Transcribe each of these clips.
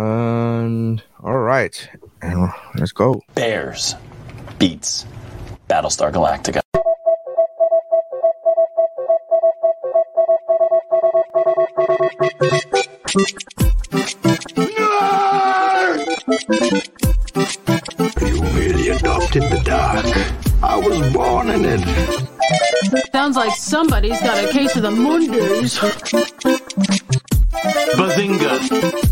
And all right, and let's go. Bears beats Battlestar Galactica. You merely adopted the dark. I was born in it. Sounds like somebody's got a case of the Mondays. Bazinga.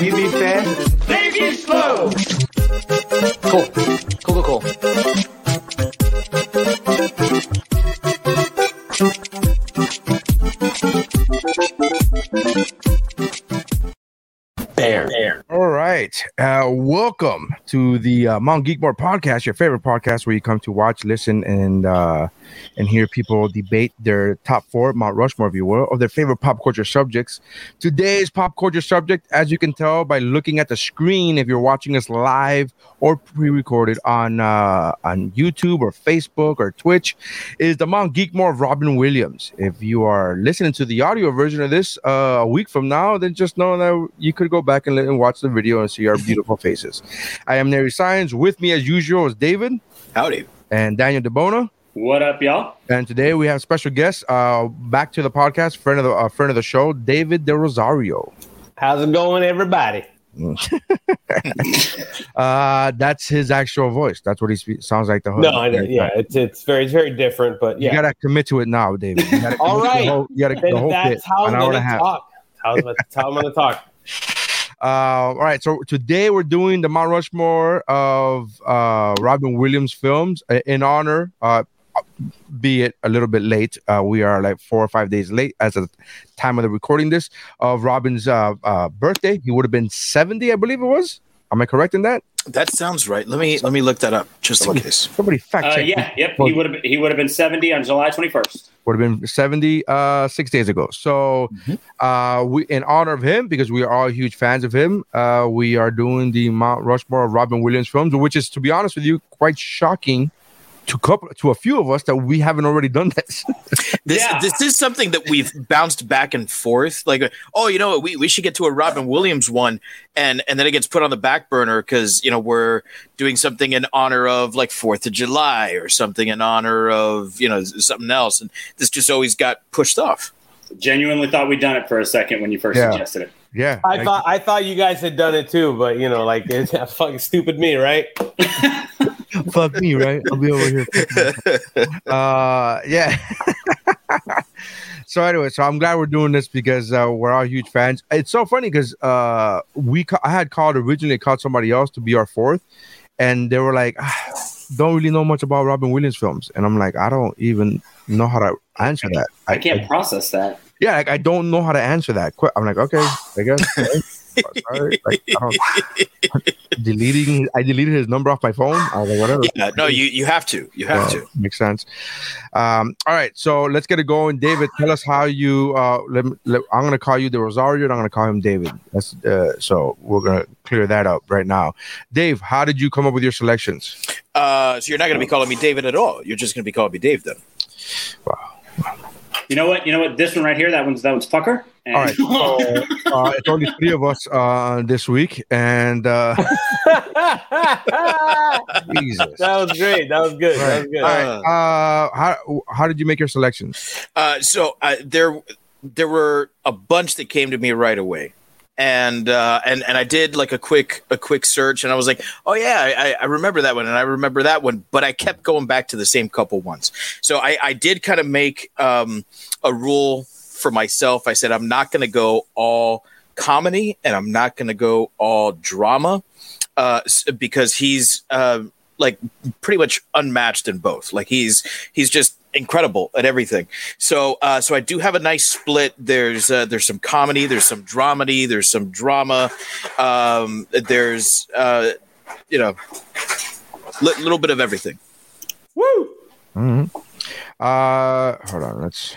To go. We be fast. They be slow. Cool. Cool, cool, cool. Bear. All right. Uh, welcome to the uh, Mount Geekmore podcast, your favorite podcast where you come to watch, listen, and uh, and hear people debate their top four, Mount Rushmore, if you will, of their favorite pop culture subjects. Today's pop culture subject, as you can tell by looking at the screen, if you're watching us live or pre-recorded on uh, on YouTube or Facebook or Twitch, is the Mount Geekmore of Robin Williams. If you are listening to the audio version of this uh, a week from now, then just know that you could go back and, and watch the video and see our beautiful faces. I am Nary Science. With me, as usual, is David Howdy. and Daniel DeBona. What up, y'all? And today we have special guest, uh, back to the podcast, friend of the uh, friend of the show, David Del Rosario. How's it going, everybody? Uh, that's his actual voice. That's what he spe- sounds like. The host. No, I know, yeah, it's it's very it's very different, but yeah, You gotta commit to it now, David. You gotta All the whole- you gotta the whole bit, how an I'm hour and a gonna half. talk. How's that's how I'm gonna talk. Uh, all right. So today we're doing the Mount Rushmore of uh, Robin Williams films uh, in honor. Uh, be it a little bit late, uh, we are like four or five days late as of the time of the recording this of Robin's uh, uh, birthday. He would have been seventy, I believe it was. Am I correct in that? That sounds right. Let me let me look that up just in case. Somebody fact Uh, check. yeah, yep. He would have he would have been seventy on July twenty first. would have been 70 uh six days ago so uh we in honor of him because we are all huge fans of him uh we are doing the mount rushmore robin williams films which is to be honest with you quite shocking to couple to a few of us that we haven't already done this This Yeah. this is something that we've bounced back and forth. Like, oh, you know, we, we should get to a Robin Williams one, and and then it gets put on the back burner because you know we're doing something in honor of like Fourth of July or something in honor of you know something else, and this just always got pushed off. Genuinely thought we'd done it for a second when you first Yeah. suggested it. Yeah I like- thought I thought you guys had done it too, but you know, like it's fucking stupid me, right? fuck me right? I'll be over here uh yeah. So anyway so i'm glad we're doing this because uh, we're all huge fans. It's so funny because uh we ca- i had called originally called somebody else to be our fourth and they were like ah, don't really know much about robin williams films. And i'm like i don't even know how to answer that. I can't process that. Yeah like i don't know how to answer that i'm like okay i guess Sorry. Like, I don't, deleting i deleted his number off my phone i was like whatever Yeah, no, you you have to, you have yeah, to. Makes sense. Um, all right, so let's get it going. David, tell us how you. Uh, let, me- let, I'm going to call you the Rosario, and I'm going to call him David. That's uh, so we're going to clear that up right now. Dave, how did you come up with your selections? Uh, so you're not going to be calling me David at all. You're just going to be calling me Dave then. You know what? You know what? This one right here. That one's that one's Pucker. And- All right, so uh, it's only three of us uh, this week, and uh, Jesus. That was great. That was good. That was good. All right, uh, how how did you make your selections? Uh, so uh, there, there were a bunch that came to me right away, and uh, and and I did like a quick a quick search, and I was like, oh yeah, I, I remember that one, and I remember that one, but I kept going back to the same couple ones. So I, I did kind of make um, a rule for myself. I said I'm not going to go all comedy, and I'm not going to go all drama, uh, because he's. Uh, like pretty much unmatched in both. Like he's he's just incredible at everything. So uh, so I do have a nice split. There's uh, there's some comedy, there's some dramedy, there's some drama. Um, there's uh, you know li- little bit of everything. Woo! Mhm. Uh, hold on, let's.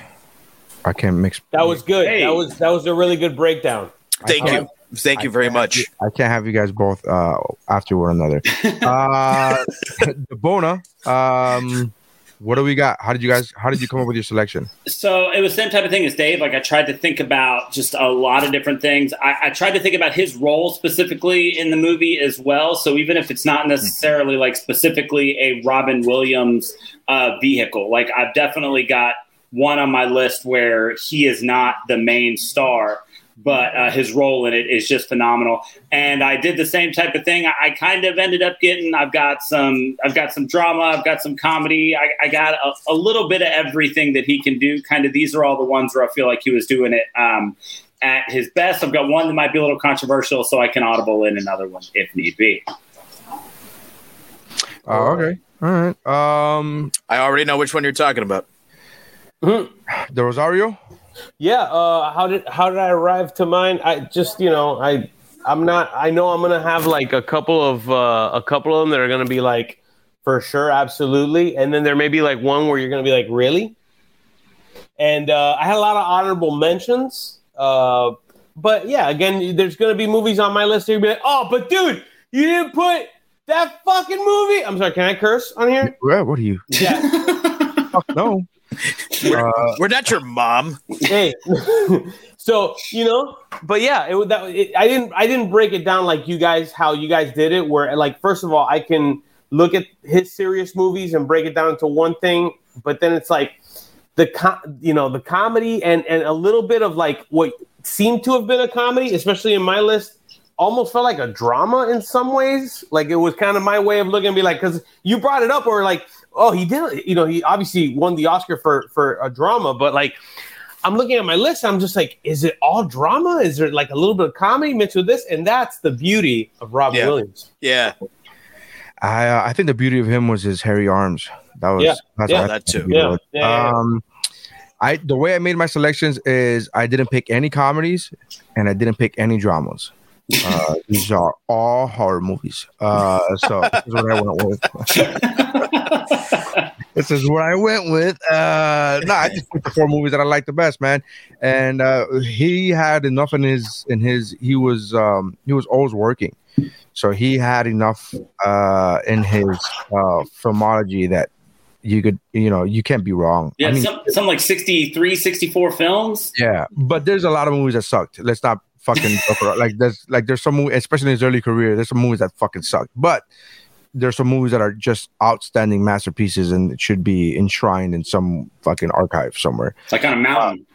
I can't mix. That was good. Hey. That was that was a really good breakdown. Thank you, thank you very much. I can't have you guys both uh, after one another. uh, the Bona, um, what do we got? How did you guys? How did you come up with your selection? So it was same type of thing as Dave. Like I tried to think about just a lot of different things. I, I tried to think about his role specifically in the movie as well. So even if it's not necessarily like specifically a Robin Williams uh, vehicle, like I've definitely got one on my list where he is not the main star but uh, his role in it is just phenomenal. And I did the same type of thing. I, I, kind of ended up getting. I've got some. I've got some drama. I've got some comedy. I, I got a, a, little bit of everything that he can do. Kind of these are all the ones where I feel like he was doing it um, at his best. I've got one that might be a little controversial, so I can audible in another one if need be. Oh, okay. All right. Um, I already know which one you're talking about. The Rosario. Yeah. Uh, how did how did I arrive to mine? I just you know I I'm not. I know I'm gonna have like a couple of uh, a couple of them that are gonna be like for sure, absolutely, and then there may be like one where you're gonna be like really. And uh, I had a lot of honorable mentions. Uh, but yeah, again, there's gonna be movies on my list. You'll be like, oh, but dude, you didn't put that fucking movie. I'm sorry. Can I curse on here? Yeah. What are you? Yeah. Fuck no. We're, Uh, we're not your mom. hey so you know but yeah it, that, it, i didn't i didn't break it down like you guys how you guys did it where like first of all i can look at his serious movies and break it down into one thing but then it's like the com- you know the comedy and and a little bit of like what seemed to have been a comedy especially in my list almost felt like a drama in some ways like it was kind of my way of looking and be like because you brought it up or like oh he did you know he obviously won the oscar for for a drama but like i'm looking at my list i'm just like is it all drama is there like a little bit of comedy mixed with this and that's the beauty of Rob Yeah. williams Yeah, I uh, I think the beauty of him was his hairy arms. That was Yeah, that's yeah. That too. Yeah, yeah, yeah, yeah. Um, I the way I made my selections is I didn't pick any comedies and I didn't pick any dramas. Uh, these are all horror movies. Uh, so this is what I went with. this is what I went with. Uh, no, I just picked the four movies that I like the best, man. And uh, he had enough in his in his. He was um, he was always working, so he had enough uh, in his uh, filmology that you could you know you can't be wrong. Yeah, I mean, some, some like 63, 64 films. yeah, but there's a lot of movies that sucked. Let's not fucking like there's like there's some movie, especially in his early career. There's some movies that fucking suck. but there's some movies that are just outstanding masterpieces and it should be enshrined in some fucking archive somewhere, Like on a mountain.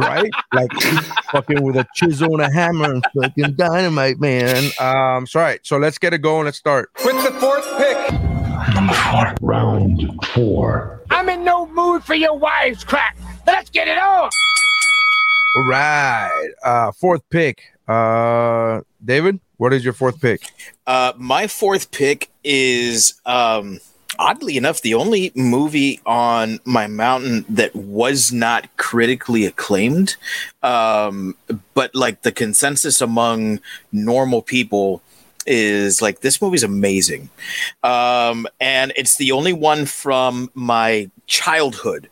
right? like fucking with a chisel and a hammer and fucking dynamite, man. Um, so all right, so let's get it going. Let's start. With the fourth pick. Number four. Round four. I'm in no mood for your wives crack. Let's get it on. All right, uh, fourth pick. Uh, David, what is your fourth pick? Uh, my fourth pick is um, oddly enough the only movie on my mountain that was not critically acclaimed, um, but like the consensus among normal people is like this movie's amazing, um, and it's the only one from my childhood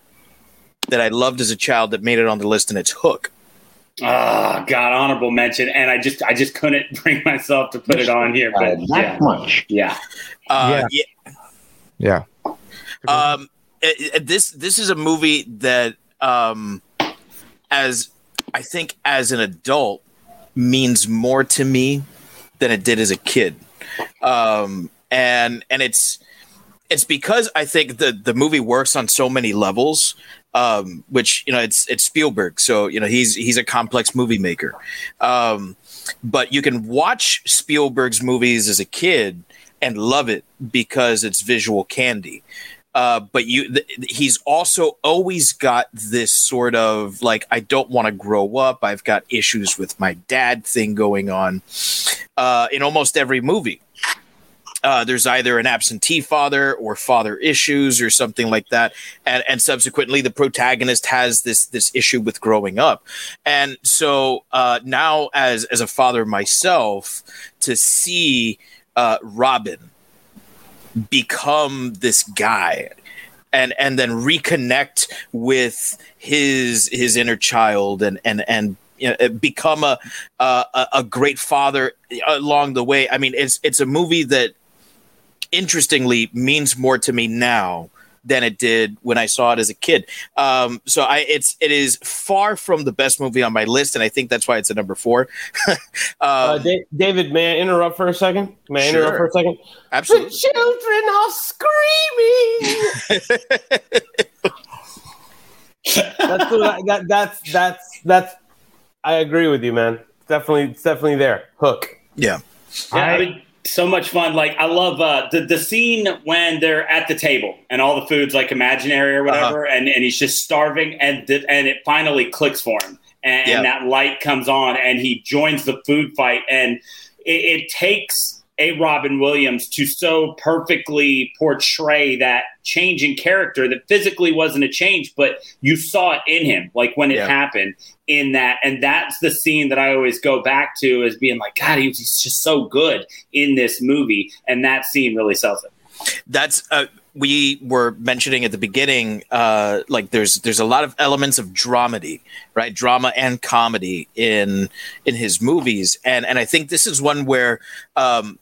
that I loved as a child that made it on the list, and it's Hook. Oh God, honorable mention, and I just I just couldn't bring myself to put it on here. Uh, But that yeah, much. yeah. Uh, yeah. Yeah, um it- it- this this is a movie that um as i think as an adult means more to me than it did as a kid um and and it's it's because i think the the movie works on so many levels um which you know it's it's spielberg. So you know he's he's a complex movie maker. Um but you can watch spielberg's movies as a kid and love it because it's visual candy. Uh, but you th- he's also always got this sort of like i don't want to grow up. I've got issues with my dad thing going on uh, in almost every movie uh, there's either an absentee father or father issues or something like that and, and subsequently the protagonist has this this issue with growing up and so uh, now as as a father myself to see uh, robin become this guy and and then reconnect with his his inner child and and and you know, become a, a a great father along the way. I mean, it's it's a movie that interestingly means more to me now than it did when I saw it as a kid. Um, so I it's it is far from the best movie on my list, and I think that's why it's at number four. Uh, um, Da- David, may I interrupt for a second? May I interrupt for a second? absolutely. The children are screaming. that's what I, that, that's that's that's. I agree with you, man. It's definitely, it's definitely there. Hook. Yeah. Yeah, I, I- mean, so much fun. Like I love uh, the the scene when they're at the table and all the food's like imaginary or whatever, and, and he's just starving, and th- and it finally clicks for him, and, Yeah. and that light comes on, and he joins the food fight, and it, it takes a Robin Williams to so perfectly portray that change in character that physically wasn't a change, but you saw it in him, like when it Yeah. happened in that. And that's the scene that I always go back to as being like, God, he was he's just so good in this movie. And that scene really sells it. that's uh, we were mentioning at the beginning uh like there's there's a lot of elements of dramedy right drama and comedy in in his movies and and i think this is one where um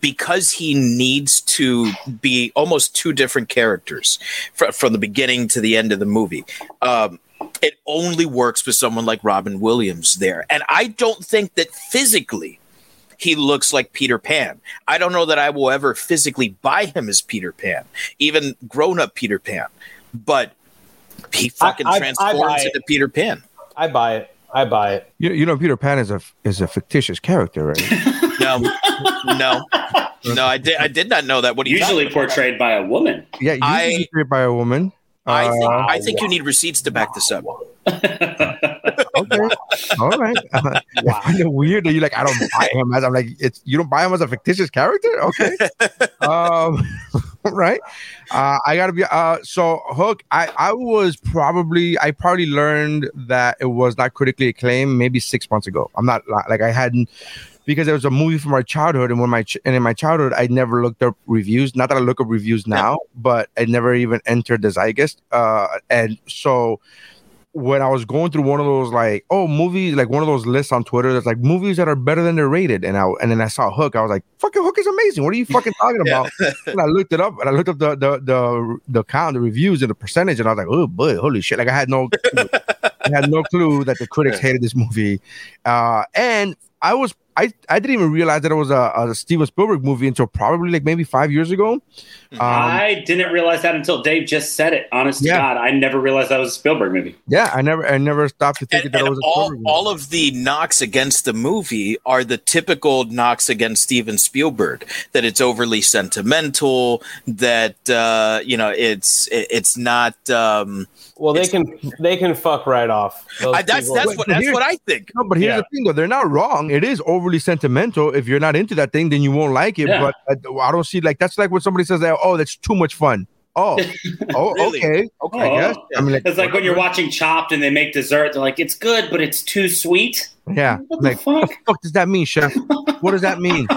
because he needs to be almost two different characters fr- from the beginning to the end of the movie um it only works with someone like robin williams there and i don't think that physically he looks like Peter Pan. I don't know that I will ever physically buy him as Peter Pan, even grown up Peter Pan, but he fucking I- I transforms it. into Peter Pan. I buy it. I buy it. You, you know, Peter Pan is a is a fictitious character, right? No, no, no. I did. I did not know that. What are Usually talking portrayed by a woman. Yeah, usually I- created by a woman. I think. Uh, I think you need receipts to back this up. okay, all right. Uh, I find weird that you're like. I don't buy him as. I'm like, it's you don't buy him as a fictitious character. Okay, um, right. Uh, I gotta be. Uh, so Hook. I I was probably. I probably learned that it was not critically acclaimed maybe six months ago. I'm not like I hadn't. Because it was a movie from our childhood, and when my ch- and in my childhood, I never looked up reviews. Not that I look up reviews now, but I never even entered the zeitgeist. Uh, and so when I was going through one of those like oh movies like one of those lists on Twitter that's like movies that are better than they're rated and I and then I saw Hook I was like fucking Hook is amazing. What are you fucking talking about? And I looked it up and I looked up the the the the count the reviews and the percentage and I was like oh boy holy shit. Like I had no I had no clue that the critics hated this movie. Uh and I was I, I didn't even realize that it was a, a Steven Spielberg movie until probably like maybe five years ago. Um, I didn't realize that until Dave just said it. Honest Yeah. to God, I never realized that was a Spielberg movie. yeah, I never I never stopped to think And, that it was a all, Spielberg movie. all of the knocks against the movie are the typical knocks against Steven Spielberg that it's overly sentimental that uh, you know it's it- it's not um, Well, they can they can fuck right off. I, that's people- that's what that's what I think No, but here's Yeah. the thing, though. They're not wrong. It is overly sentimental. If you're not into that thing, then you won't like it. Yeah. But I, I don't see like that's like when somebody says, that, "Oh, that's too much fun." Oh, oh, Really? okay, okay. I Oh. guess. I mean, like, It's like when you're watching Chopped and they make dessert. They're like, it's good, but it's too sweet. Yeah, What the like fuck? what the fuck does that mean, chef? what does that mean?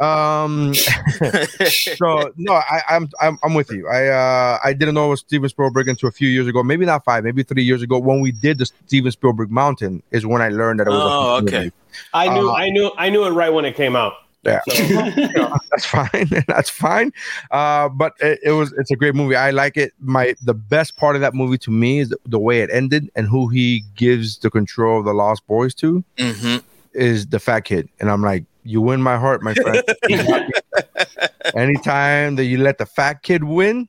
Um, so no, I, I'm I'm I'm with you. I uh I didn't know it was Steven Spielberg until a few years ago, maybe not five, maybe three years ago when we did the Steven Spielberg Mountain is when I learned that it was. Oh, movie. Okay. I knew Uh, I knew I knew it right when it came out. Yeah. that's fine. that's fine. Uh, but it, it was it's a great movie. I like it. My the best part of that movie to me is the, the way it ended and who he gives the control of the Lost Boys to Mhm. is the fat kid. And I'm like, you win my heart, my friend. Anytime that you let the fat kid win,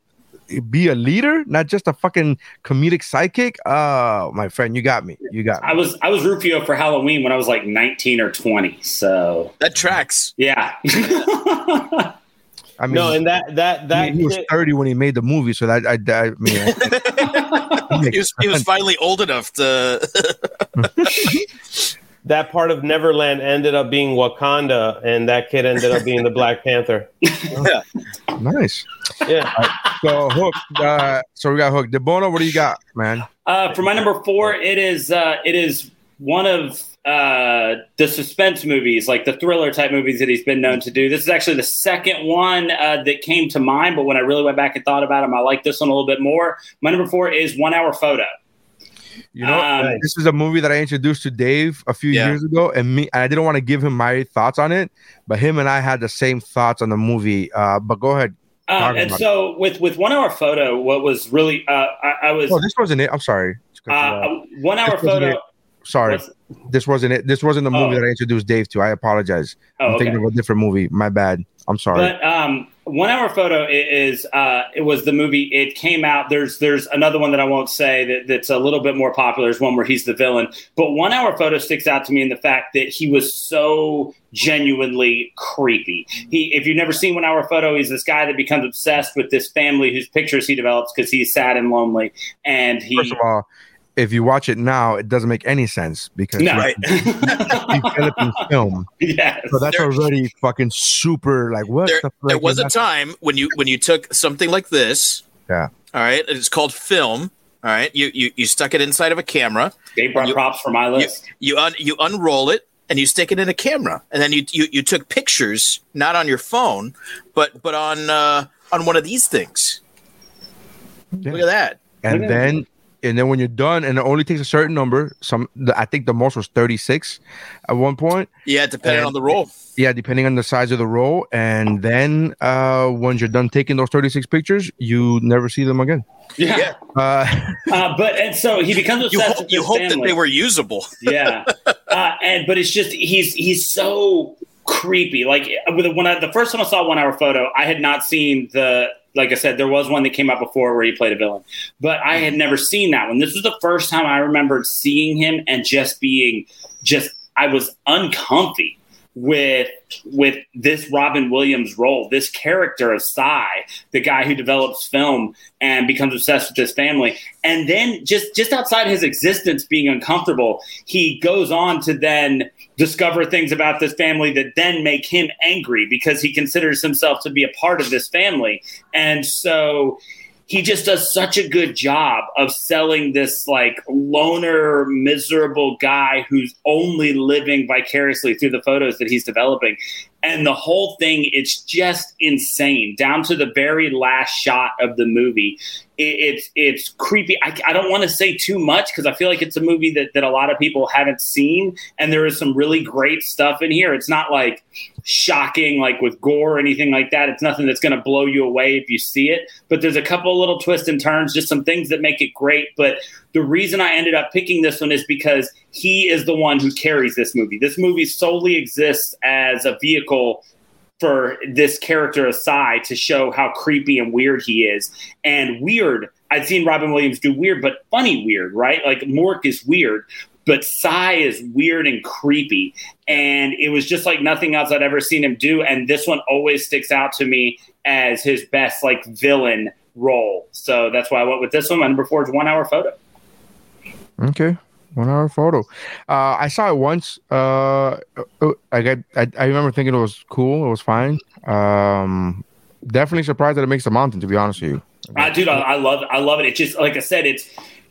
be a leader, not just a fucking comedic sidekick. Oh, my friend, you got me. You got me. I was I was Rufio for Halloween when I was like 19 or 20. So that tracks. yeah. I mean, no, and that that that he was 30 when he made the movie, so that I, I mean, He was, he was finally old enough to. that part of Neverland ended up being Wakanda, and that kid ended up being the Black Panther. yeah. nice. Yeah, So hook. Uh, so we got hook. Debono, what do you got, man? Uh, for my number four, it is uh, it is one of uh, the suspense movies, like the thriller type movies that he's been known to do. This is actually the second one uh, that came to mind, but when I really went back and thought about him, I like this one a little bit more. My number four is One Hour Photo. You know, Um, this is a movie that I introduced to Dave a few Yeah. years ago, and me. And I didn't want to give him my thoughts on it, but him and I had the same thoughts on the movie. Uh, but go ahead. Um, and about so with with one hour photo, what was really uh, I, I was Oh, this wasn't it. I'm sorry. To cut you off. uh, one hour This photo. it. Sorry, was- this wasn't it. This wasn't the movie Oh. that I introduced Dave to. I apologize. Oh, I'm okay. thinking of a different movie. My bad. I'm sorry. But um, one hour photo is uh, it was the movie. It came out. There's there's another one that I won't say that, that's a little bit more popular. There's one where he's the villain. But one hour photo sticks out to me in the fact that he was so genuinely creepy. He, if you've never seen one hour photo, he's this guy that becomes obsessed with this family whose pictures he develops because he's sad and lonely, and he. First of all, if you watch it now, it doesn't make any sense because no. Right. he developed film. yes. So that's There- already fucking super. Like what? there, the there was a that? time when you when you took something like this. Yeah. All right. It's called film. All right. You you, you stuck it inside of a camera. Dave brought you- props for my list. You un, you unroll it and you stick it in a camera, and then you you, you took pictures not on your phone, but but on uh, on one of these things. Yeah. Look at that. and then and then when you're done, and it only takes a certain number. Some I think the most was 36 at one point. Yeah, depending And- on the roll. Yeah, depending on the size of the roll. And then uh once you're done taking those 36 pictures, you never see them again. Yeah. Uh, Uh, but and so he becomes obsessed You hope with you his hope that they were usable. yeah, uh, and but it's just he's he's so creepy. Like when I, the first time I saw one hour photo, I had not seen the. Like I said, there was one that came out before where he played a villain, but I had never seen that one. This was the first time I remembered seeing him and just being just I was uncomfy with with this Robin Williams role, this character of Sy, the guy who develops film and becomes obsessed with his family, and then just just outside his existence being uncomfortable, he goes on to then discover things about this family that then make him angry because he considers himself to be a part of this family, and so he just does such a good job of selling this like loner, miserable guy who's only living vicariously through the photos that he's developing. And the whole thing, it's just insane down to the very last shot of the movie. It, it's it's creepy. I, I don't want to say too much because I feel like it's a movie that, that a lot of people haven't seen. And there is some really great stuff in here. It's not like shocking, like with gore or anything like that. It's nothing that's going to blow you away if you see it. But there's a couple little twists and turns, just some things that make it great. But the reason I ended up picking this one is because he is the one who carries this movie. This movie solely exists as a vehicle for this character aside to show how creepy and weird he is. And weird, I've seen Robin Williams do weird, but funny weird, right? Like Mork is weird, but Sy is weird and creepy. And it was just like nothing else I'd ever seen him do. And this one always sticks out to me as his best like villain role. So that's why I went with this one. My number four is one hour photo. Okay, one hour photo. Uh, I saw it once. Uh, uh, I got. I, I remember thinking it was cool. It was fine. Um, definitely surprised that it makes the mountain. To be honest with you. Uh, dude, I, I love I love it. It's just like I said, it's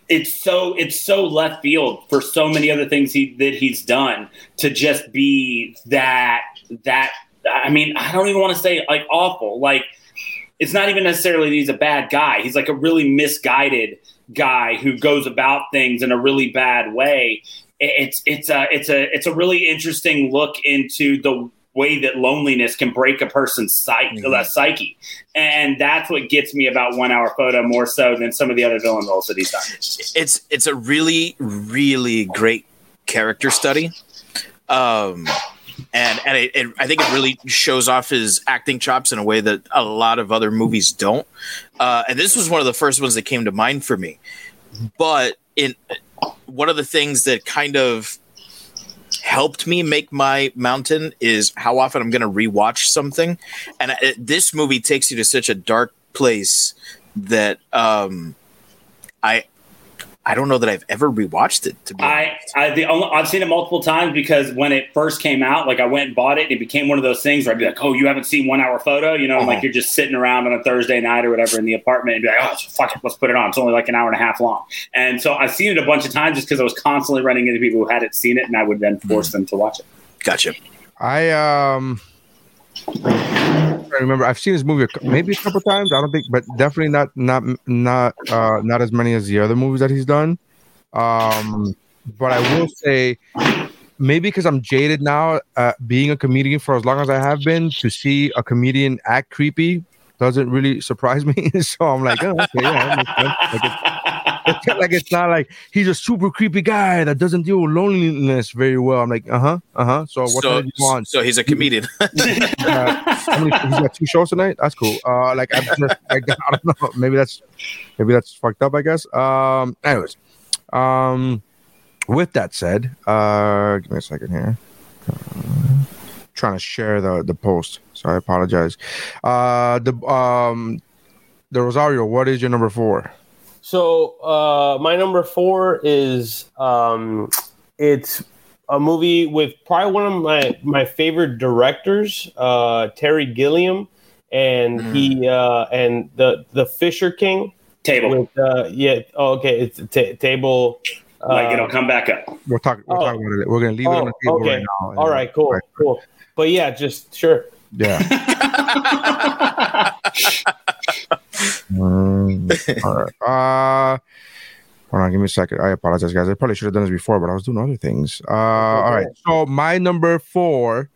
it's so it's so left field for so many other things he that he's done to just be that that I mean, I don't even want to say like awful. Like it's not even necessarily that he's a bad guy. He's like a really misguided guy who goes about things in a really bad way. It's it's a it's a it's a really interesting look into the way that loneliness can break a person's psyche, Mhm. uh, psyche, and that's what gets me about One Hour Photo more so than some of the other villain roles that he's done. it's it's a really really great character study um and and it, it, i think it really shows off his acting chops in a way that a lot of other movies don't uh and this was one of the first ones that came to mind for me but in one of the things that kind of helped me make my mountain is how often i'm going to rewatch something. And it, this movie takes you to such a dark place that um i I don't know that I've ever rewatched it. To be I, I the only, I've seen it multiple times because when it first came out, like I went and bought it, and it became one of those things where I'd be like, "Oh, you haven't seen One Hour Photo," you know, Uh-huh. like you're just sitting around on a Thursday night or whatever in the apartment, and be like, "Oh, fuck it, let's put it on." It's only like an hour and a half long, and so I've seen it a bunch of times just because I was constantly running into people who hadn't seen it, and I would then force them to watch it. gotcha. I um. I remember I've seen this movie maybe a couple times. I don't think, but definitely not not not uh not as many as the other movies that he's done. Um, but I will say maybe because I'm jaded now, uh, being a comedian for as long as I have been, to see a comedian act creepy doesn't really surprise me. so I'm like, oh, okay, yeah. Like, it's, like it's not like he's a super creepy guy that doesn't deal with loneliness very well. I'm like, uh huh, uh huh. So what so, do you want? so he's a comedian. Uh, many, he's got two shows tonight. That's cool. Uh, like I, just, like, I don't know. Maybe that's maybe that's fucked up. I guess. Um. Anyways, um, with that said, uh, give me a second here. Uh, trying to share the the post, so I apologize. Uh, the um, the Rosario. What is your number four? So uh, my number four is um, it's a movie with probably one of my my favorite directors, uh, Terry Gilliam, and he uh, and the the Fisher King. Table. With, uh, yeah. Oh, okay. It's a table. like uh, it'll come back up. We're talking. We're Oh. talking about it. We're gonna leave it on the table okay. right now. All right. Cool. Right. Cool. But yeah, just sure. Yeah. Mm, all right. Uh, hold on, give me a second. I apologize, guys. I probably should have done this before, but I was doing other things. Uh, all right. So my number four,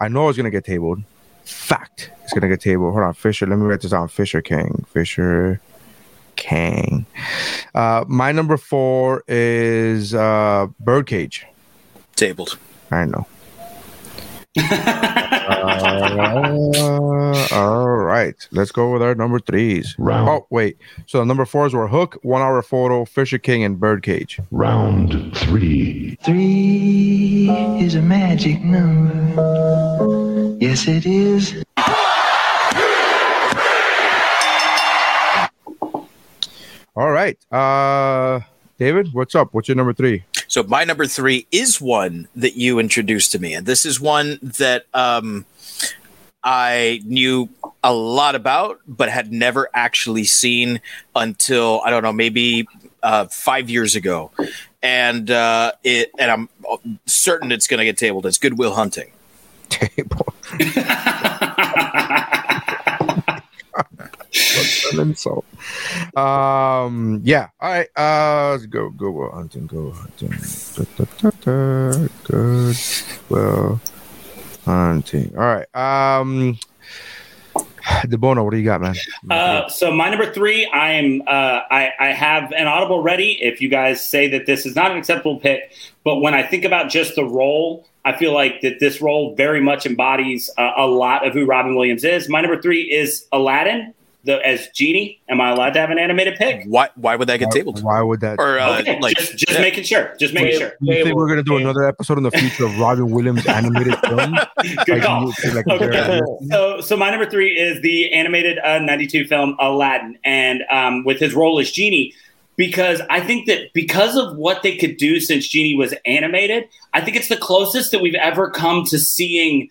I know it's gonna get tabled. Fact, it's gonna get tabled. Hold on, Fisher. Let me write this down. Fisher King. Fisher King. Uh, my number four is uh, Birdcage. Tabled. I know. Uh, all right, let's go with our number threes. Round. Oh wait, so the number fours were Hook, One Hour Photo, Fisher King, and Birdcage. Round three. Three is a magic number. Yes, it is. All right, uh, David, what's up? What's your number three? So my number three is one that you introduced to me, and this is one that um, I knew a lot about, but had never actually seen until I don't know, maybe uh, five years ago, and uh, it and I'm certain it's going to get tabled. It's Good Will Hunting. Table. An insult? Um, yeah. All right. Uh, let's go. Go well hunting. Go hunting. Da, da, da, da. Good. Well hunting. All right. Um, DeBono, what do you got, man? Uh, so my number three, I am uh, I, I have an audible ready. If you guys say that this is not an acceptable pick, but when I think about just the role, I feel like that this role very much embodies uh, a lot of who Robin Williams is. My number three is Aladdin, the as genie. Am I allowed to have an animated pig? Why? Why would that get tabled? why would that? Or uh, Okay, like just just making sure, just making Wait, sure. you think we're gonna do Table. another episode in the future of Robin Williams animated film? Good Like, call. you like Okay. So, so my number three is the animated uh, '92 film Aladdin, and um, with his role as genie, because I think that because of what they could do since Genie was animated, I think it's the closest that we've ever come to seeing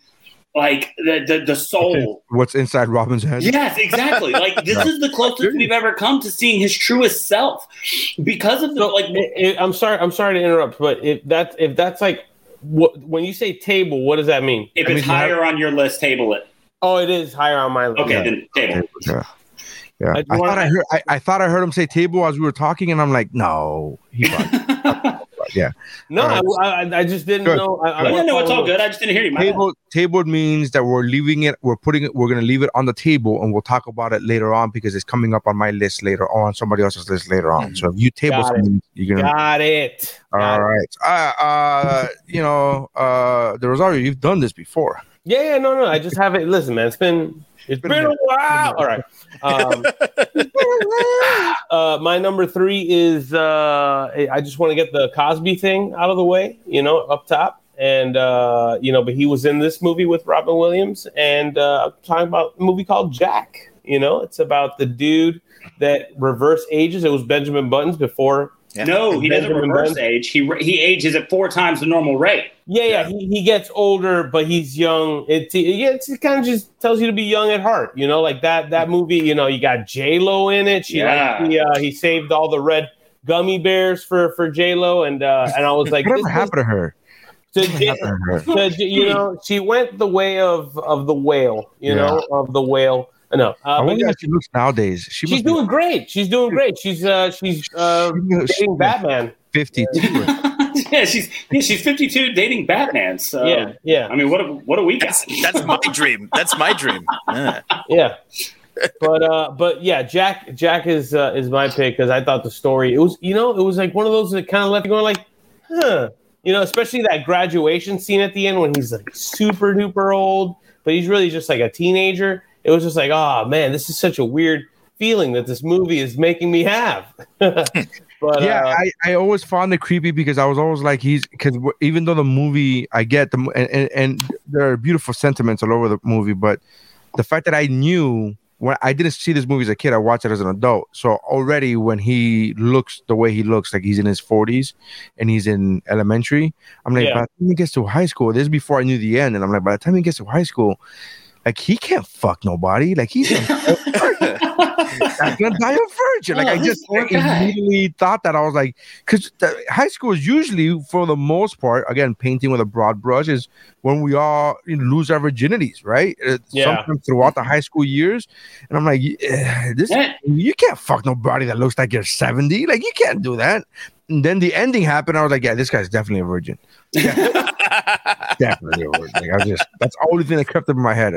like the the, the soul. What's inside Robin's head? Yes, exactly. Like this is the closest we've ever come to seeing his truest self, because of the So, like. i- i- I'm sorry. I'm sorry to interrupt, but if that's if that's like what when you say table, what does that mean? If I mean, it's you have- higher on your list, table it. Oh, it is higher on my list. Okay, then table. Yeah. Yeah. I I, do wanna- thought I heard I, I thought I heard him say table as we were talking, and I'm like, no, he probably- yeah. No, All I, I, I just didn't Good. know. I, I Yeah, wasn't no, it's all good. I just didn't hear you. My. Table table means that we're leaving it, we're putting it, we're gonna leave it on the table, and we'll talk about it later on because it's coming up on my list later on, somebody else's list later on. So if you table Got it. you're gonna. Got it. Got All it. Uh, uh, you know, uh, the Rosario, you've done this before. Yeah, yeah, no, no. I just haven't. Listen, man, it's been it's Been been, a a while. All right. Um, uh, my number three is uh, I just want to get the Cosby thing out of the way, you know, up top, and uh, you know, but he was in this movie with Robin Williams, and uh, I'm talking about a movie called Jack. You know, it's about the dude that reverse ages. It was Benjamin Buttons before No, he doesn't reverse Button. age. He he ages at four times the normal rate. Yeah, yeah, he, he gets older, but he's young. It, yeah, it's, it kind of just tells you to be young at heart, you know, like that that movie. You know, you got J Lo in it. She Yeah. like, he, uh, he saved all the red gummy bears for for J Lo, and uh, and I was like, Whatever happened to her? What to- happened to her? to- you know, she went the way of of the whale, you know, of the whale. No, I uh, but wonder yeah, how she looks nowadays. She she's must be doing great. She's doing great. She's uh she's uh She- dating Batman. 52. yeah, she's yeah, she's fifty two, dating Batman. So Yeah, yeah, I mean, what a, what a week! that's, that's my dream. That's my dream. Yeah. yeah. but uh, but yeah, Jack Jack is uh, is my pick because I thought the story it was you know it was like one of those that kind of left you going like, huh, you know, especially that graduation scene at the end when he's like super duper old, but he's really just like a teenager. It was just like, oh man, this is such a weird feeling that this movie is making me have. but yeah, uh, I, I always found it creepy because I was always like he's because even though the movie I get the and, and, and there are beautiful sentiments all over the movie, but the fact that I knew when I didn't see this movie as a kid, I watched it as an adult. So already when he looks the way he looks, like he's in his forties and he's in elementary, I'm like, Yeah. by the time he gets to high school, this is before I knew the end, and I'm like, by the time he gets to high school, like he can't fuck nobody. Like he's gonna die a virgin. Like Oh, I just like, immediately thought that I was like, because high school is usually, for the most part, again, painting with a broad brush is when we all you know, lose our virginities, right? Uh, Yeah. Sometimes throughout the high school years, and I'm like, this Yeah. you can't fuck nobody that looks like you're 70. Like you can't do that. And then the ending happened. I was like, yeah, this guy's definitely a virgin. definitely a. Like, I just that's the only thing that kept up in my head.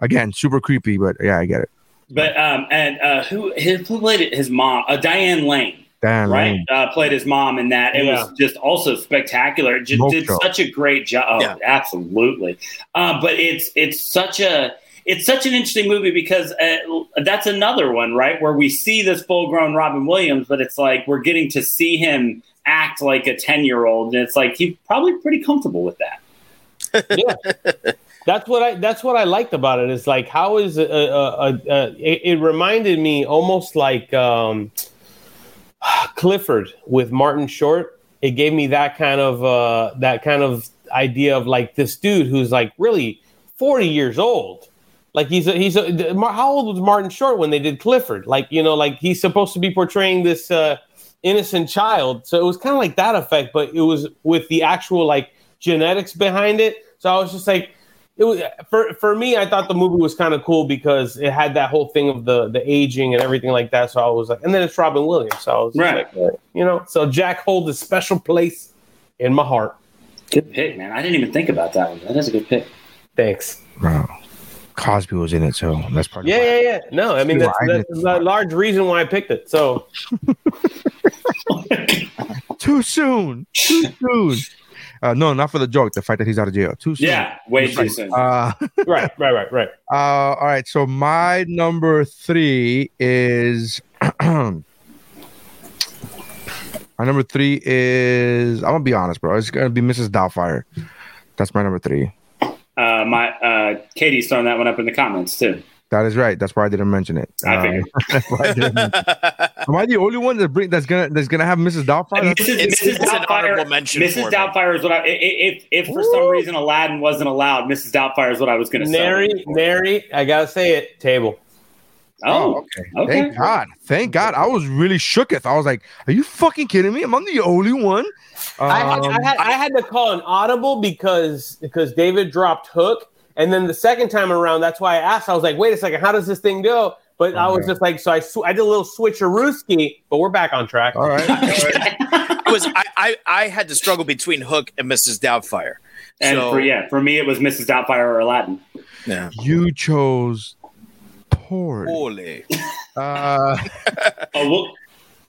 Again, super creepy, but yeah, I get it. But um, and uh, who his, who played it? His mom, uh, Diane Lane, Damn, right? man. Uh, played his mom in that. It Yeah. was just also spectacular. It Just Smoke did show. such a great job. Oh, Yeah. absolutely. Uh, but it's it's such a it's such an interesting movie because uh, that's another one, right? Where we see this full grown Robin Williams, but it's like we're getting to see him act like a ten year old, and it's like he's probably pretty comfortable with that. yeah. That's what i that's what i liked about it is like how is uh, uh, uh, uh, it, it reminded me almost like um clifford with martin short. It gave me that kind of uh that kind of idea of like this dude who's like really 40 years old. Like he's a, he's a, how old was martin short when they did clifford? Like you know like he's supposed to be portraying this uh innocent child. So it was kind of like that effect but it was with the actual like genetics behind it. So i was just like it was for for me i thought the movie was kind of cool because it had that whole thing of the the aging and everything like that. So i was like and then it's robin williams. So i was Right. like, you know? So jack holds a special place in my heart. Good pick, man. I didn't even think about that one. That is a good pick. thanks. Bro, Cosby was in it, so that's part. yeah yeah yeah. No i mean that's, that's a large reason why i picked it so Too soon. Too soon. Uh, no, not for the joke. The fact that he's out of jail. Too soon. Yeah, way too soon. Uh, right right right right uh, all right. So my number three is. my number three is. I'm gonna be honest, bro. It's gonna be Mrs. Doubtfire. That's my number three. Uh, my uh, Katie's throwing that one up in the comments too. That is right. That's why I didn't mention it. I Uh, figured. I didn't mention it. Am I the only one that bring that's gonna that's gonna have Mrs. Doubtfire? That's- Mrs. Mrs. it's an honorable Doubtfire. mention Mrs. Doubtfire is what I. i- i- If if for some reason Aladdin wasn't allowed, Mrs. Doubtfire is what I was going to say. nary nary i gotta say it table Oh, okay. okay. Thank God. Thank God. I was really shooketh. I was like, "Are you fucking kidding me? Am I the only one?" I, had, Um, I, had, I had to call an audible because because David dropped hook, and then the second time around, that's why I asked. I was like, "Wait a second, how does this thing go?" But I was just like, so I sw- I did a little switcherooski, but we're back on track. all right. All right. it was I, I I had to struggle between Hook and Mrs. Doubtfire. And So- for yeah, for me it was Mrs. Doubtfire or Aladdin. Yeah. You chose porn. Holy. Uh, Oh, we'll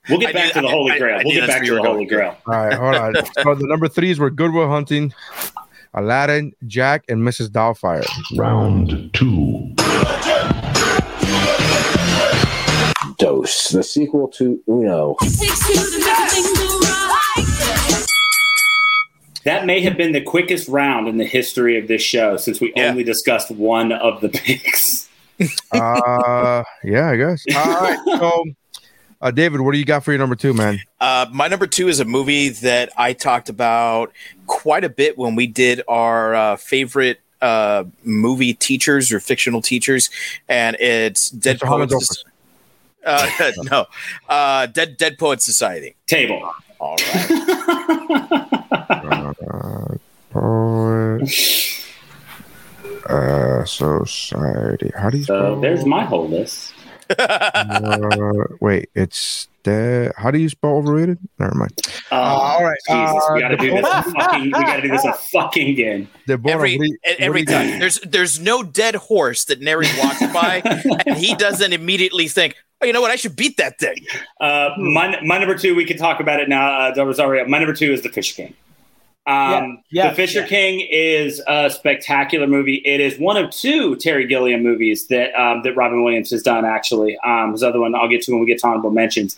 we'll get I back knew- to the I- Holy I- Grail. I we'll get back to the Holy going. Grail. all right, hold on. So the number threes were Good Will Hunting, Aladdin, Jack, and Mrs. Doubtfire. Round two. Dos, the sequel to Uno. That may have been the quickest round in the history of this show since we Yeah. only discussed one of the picks. Uh, yeah, I guess. All right. So, uh, David, what do you got for your number two, man? Uh, my number two is a movie that I talked about quite a bit when we did our uh, favorite uh, movie teachers or fictional teachers, and it's Dead Mr. Poets. Uh, no, uh, Dead Dead Poet Society. Table. All right. Uh, poet, uh, society. How do you So spell? there's my whole list. Uh, wait, it's De- How do you spell overrated? Never mind. Oh, all right, Jesus, we uh, got to do this. fucking, we got to do this a fucking again. Deborah, Every what do you- every what do you got? time there's there's no dead horse that Neri walks by and he doesn't immediately think, oh, you know what, I should beat that thing. Uh, my, my number two, we can talk about it now. Uh, Del Rosario. My number two is The fish King. Um, Yeah, yeah, the Fisher yeah. King is a spectacular movie. It is one of two Terry Gilliam movies that um, that Robin Williams has done. Actually, um, his other one I'll get to when we get to honorable mentions.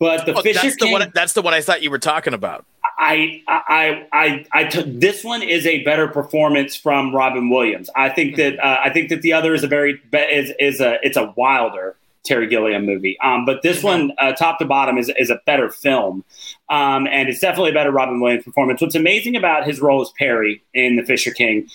But the Oh, Fisher that's the King, one. That's the one I thought you were talking about. I, I, I, I took this one is a better performance from Robin Williams. I think that uh, I think that the other is a very is is a it's a wilder Terry Gilliam movie. Um, but this one, uh, top to bottom, is is a better film, um, and it's definitely a better Robin Williams performance. What's amazing about his role as Perry in The Fisher King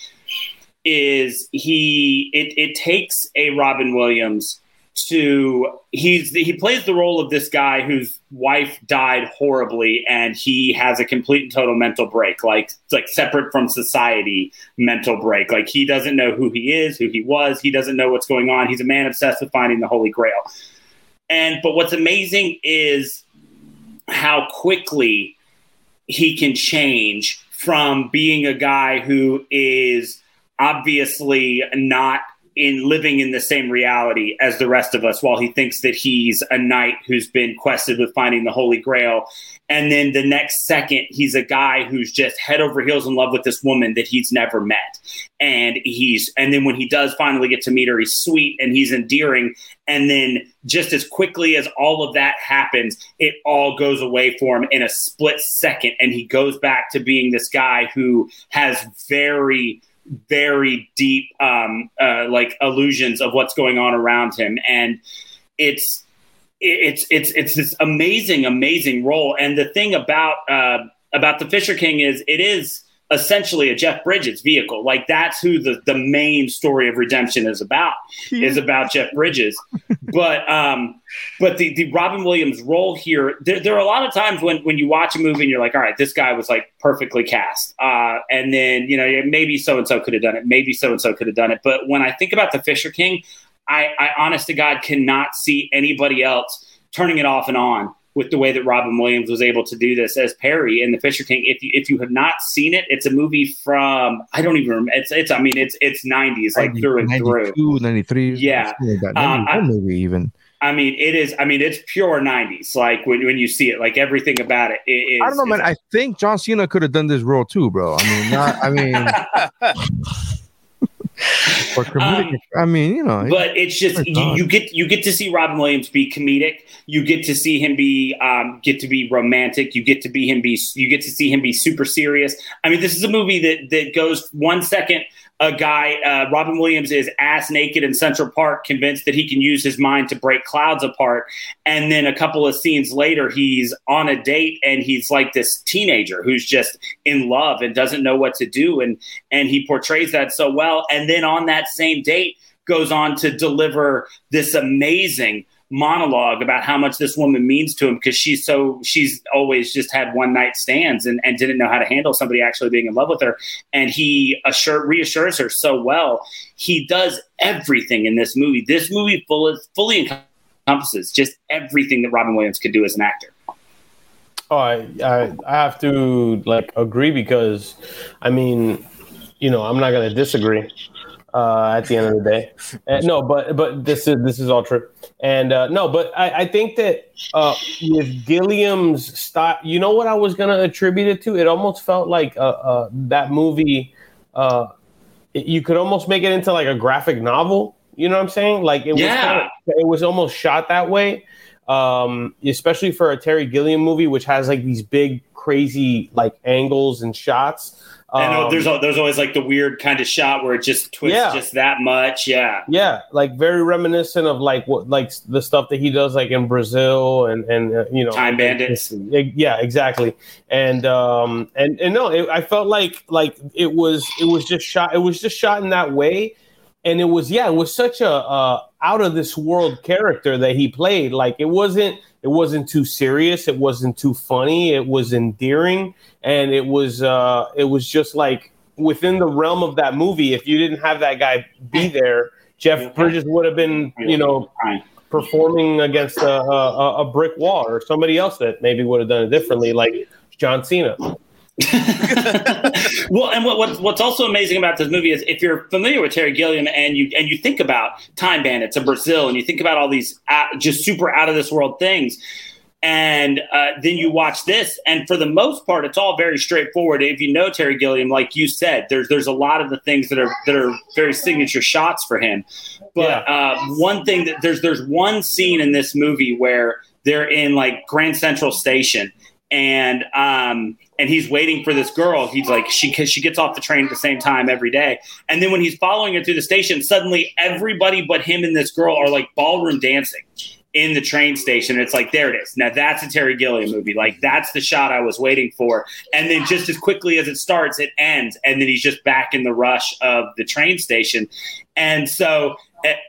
is he it, it takes a Robin Williams to he's he plays the role of this guy whose wife died horribly and he has a complete and total mental break. Like like separate from society mental break. Like he doesn't know who he is who he was. He doesn't know what's going on. He's a man obsessed with finding the holy grail. And but what's amazing is how quickly he can change from being a guy who is obviously not in living in the same reality as the rest of us while he thinks that he's a knight who's been quested with finding the holy grail. And then the next second he's a guy who's just head over heels in love with this woman that he's never met. And he's and then when he does finally get to meet her he's sweet and he's endearing. And then just as quickly as all of that happens it all goes away for him in a split second. And he goes back to being this guy who has very very deep um, uh, like illusions of what's going on around him. And it's it's it's it's this amazing amazing role. And the thing about uh, about the fisher king is it is essentially a jeff bridges vehicle. Like that's who the the main story of redemption is about is about jeff bridges. But um but the the robin williams role here there, there are a lot of times when when you watch a movie and you're like all right this guy was like perfectly cast. Uh and then you know maybe so and so could have done it maybe so and so could have done it. But when i think about the fisher king I, I honest to God cannot see anybody else turning it off and on with the way that Robin Williams was able to do this as Perry in The Fisher King. If you if you have not seen it, it's a movie from I don't even remember. It's it's I mean it's it's nineties like through and through. 92, 93. Yeah. that. Uh, 91 I- maybe even. I mean it is I mean it's pure nineties. Like when when you see it, like everything about it. it is, I don't know, man. I think John Cena could have done this role too, bro. I mean, not. I mean, for comedic. I mean, you know. Um, but it's just you, you get you get to see Robin Williams be comedic. You get to see him be um, get to be romantic. You get to be him be you get to see him be super serious. I mean, this is a movie that that goes one second. A guy, uh, Robin Williams, is ass naked in Central Park, convinced that he can use his mind to break clouds apart. And then a couple of scenes later, he's on a date and he's like this teenager who's just in love and doesn't know what to do. And and he portrays that so well. And then on that same date, goes on to deliver this amazing monologue about how much this woman means to him because she's so she's always just had one night stands and, and didn't know how to handle somebody actually being in love with her. And he assure, reassures her so well he does everything in this movie. This movie full, fully encompasses just everything that robin williams could do as an actor. Oh, I, I I have to like agree because, I mean, you know, I'm not gonna disagree. Uh, at the end of the day, Uh, no, but but this is this is all true, and uh, no, but I, I think that uh, with Gilliam's style, you know what I was gonna attribute it to? It almost felt like uh, uh, that movie. Uh, it- you could almost make it into like a graphic novel. You know what I'm saying? Like it was, Yeah. kinda, it was almost shot that way um, especially for a Terry Gilliam movie, which has like these big, crazy like angles and shots. And Um, there's there's always like the weird kind of shot where it just twists Yeah. just that much yeah yeah, like very reminiscent of like what like the stuff that he does like in Brazil and and uh, you know Time Bandits. Yeah, exactly. And um and and no, it, I felt like like it was it was just shot. It was just shot in that way. And it was yeah, it was such a uh, out of this world character that he played. Like it wasn't it wasn't too serious. It wasn't too funny. It was endearing, and it was uh, it was just like within the realm of that movie. If you didn't have that guy be there, Jeff Bridges would have been you know performing against a, a, a brick wall or somebody else that maybe would have done it differently, like John Cena. well, and what, what, what's also amazing about this movie is if you're familiar with Terry Gilliam and you and you think about Time Bandits of Brazil and you think about all these out, just super out of this world things, and uh, then you watch this, and for the most part, it's all very straightforward. If you know Terry Gilliam, like you said, there's there's a lot of the things that are that are very signature shots for him. But uh, one thing that there's there's one scene in this movie where they're in like Grand Central Station, and um and he's waiting for this girl. He's like she she gets off the train at the same time every day, and then when he's following her through the station, suddenly everybody but him and this girl are like ballroom dancing in the train station. It's like, there it is. Now that's a Terry Gilliam movie. Like that's the shot I was waiting for. And then just as quickly as it starts, it ends. And then he's just back in the rush of the train station. And so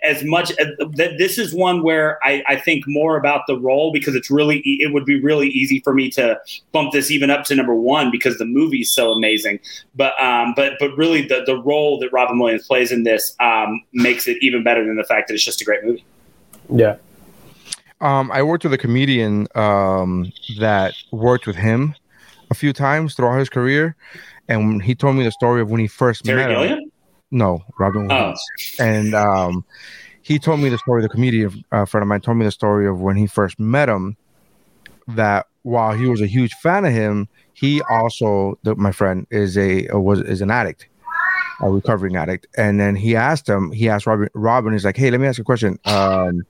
as much as this is one where I, I think more about the role because it's really e- it would be really easy for me to bump this even up to number one because the movie's so amazing but um but but really the the role that Robin Williams plays in this um makes it even better than the fact that it's just a great movie Yeah. Um, I worked with a comedian um, that worked with him a few times throughout his career, and he told me the story of when he first Terry met him. No, Robin oh And um, he told me the story. The comedian uh, friend of mine told me the story of when he first met him. That while he was a huge fan of him, he also, the, my friend, is a was is an addict, a recovering addict. And then he asked him. He asked Robin. Robin is like, "Hey, let me ask you a question. Um,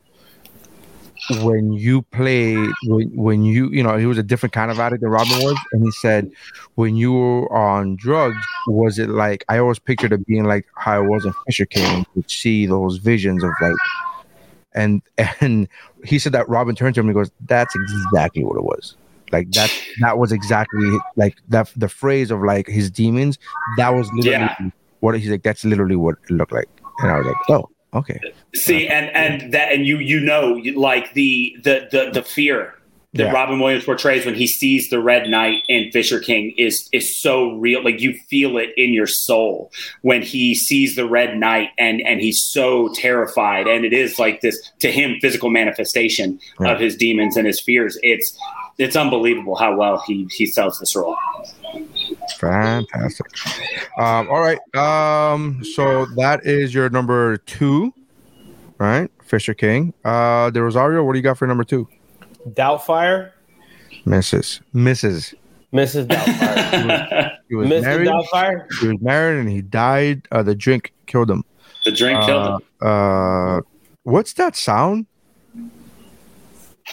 when you played, when, when you, you know, he was a different kind of addict than Robin was, and he said, when you were on drugs, was it like I always pictured it being like how it was in Fisher King, to see those visions of like, and and he said that Robin turned to him and goes, "That's exactly what it was." Like that, that was exactly like that. The phrase of like his demons, that was literally Yeah. what he's like. That's literally what it looked like, and I was like, "Oh, okay." see and and that and you you know like the the the, the fear that Yeah. Robin Williams portrays when he sees the Red Knight in Fisher King is is so real. Like you feel it in your soul when he sees the Red Knight, and and he's so terrified. And it is like this to him physical manifestation Right. of his demons and his fears. It's it's unbelievable how well he he sells this role. Fantastic. Um, all right. Um, so that is your number two, right? Fisher King. Uh, Del Rosario. What do you got for number two? Doubtfire, Mrs. Mrs. Mrs. Doubtfire, He was Mr. married. Doubtfire. He was married, and he died. Uh, the drink killed him. the drink killed him. Uh, uh, what's that sound?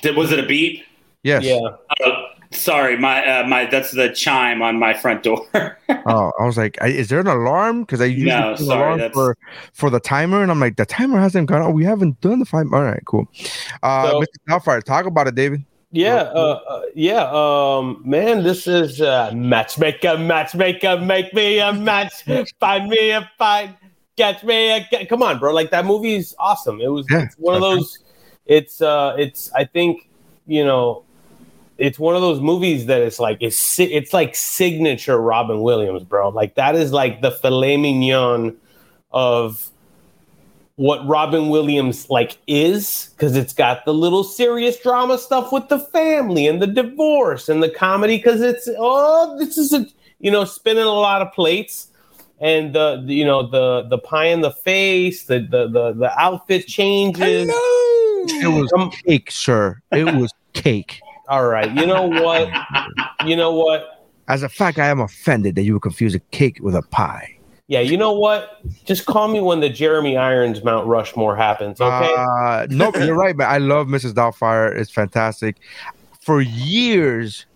Did, was it a beep? Yes. Yeah. Oh, sorry, my uh, my that's the chime on my front door. Oh, I was like, I, is there an alarm? Because I usually No, sorry, alarm that's- for for the timer, and I'm like, the timer hasn't gone. Oh, we haven't done the five. All right, cool. Uh, So- Mr. Doubtfire, talk about it, David. Yeah, uh, uh, yeah, um, man, this is uh, matchmaker, matchmaker, make me a match, find me a fight, catch me a ca- come on, bro. Like that movie's awesome. It was Yeah, it's one of those. It's uh, it's I think you know, it's one of those movies that it's like it's si- it's like signature Robin Williams, bro. Like that is like the filet mignon of what Robin Williams like is because it's got the little serious drama stuff with the family and the divorce and the comedy because it's oh this is a you know spinning a lot of plates and the, the you know the the pie in the face the the the, the outfit changes It was Um, cake, sir. It was cake. All right you know what you know what As a fact, I am offended that you would confuse a cake with a pie. yeah you know what just call me when the Jeremy Irons Mount Rushmore happens okay Uh, no, you're right, man. I love Mrs. Doubtfire. It's fantastic. For years,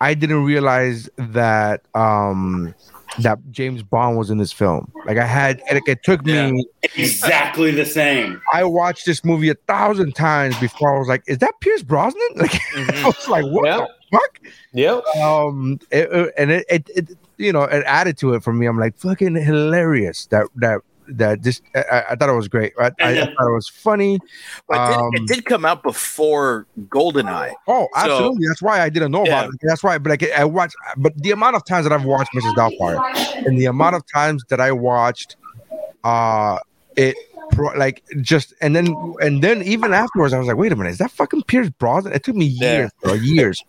I didn't realize that um that James Bond was in this film. Like I had, like it took me. exactly the same. I watched this movie a thousand times before I was like, "Is that Pierce Brosnan?" Like I was like, "What Yeah. the fuck?" yep um it, it- and it, it, it you know it added to it for me i'm like fucking hilarious that that that just i, I- thought it was great I, I, I thought it was funny But it, did, Um, it did come out before Goldeneye. oh So- absolutely that's why i didn't know Yeah. about it that's why but like i watched but the amount of times that i've watched mrs doubtfire and the amount of times that i watched uh it like just and then and then even afterwards I was like, wait a minute, is that fucking Pierce Brosnan? It took me years, bro, years,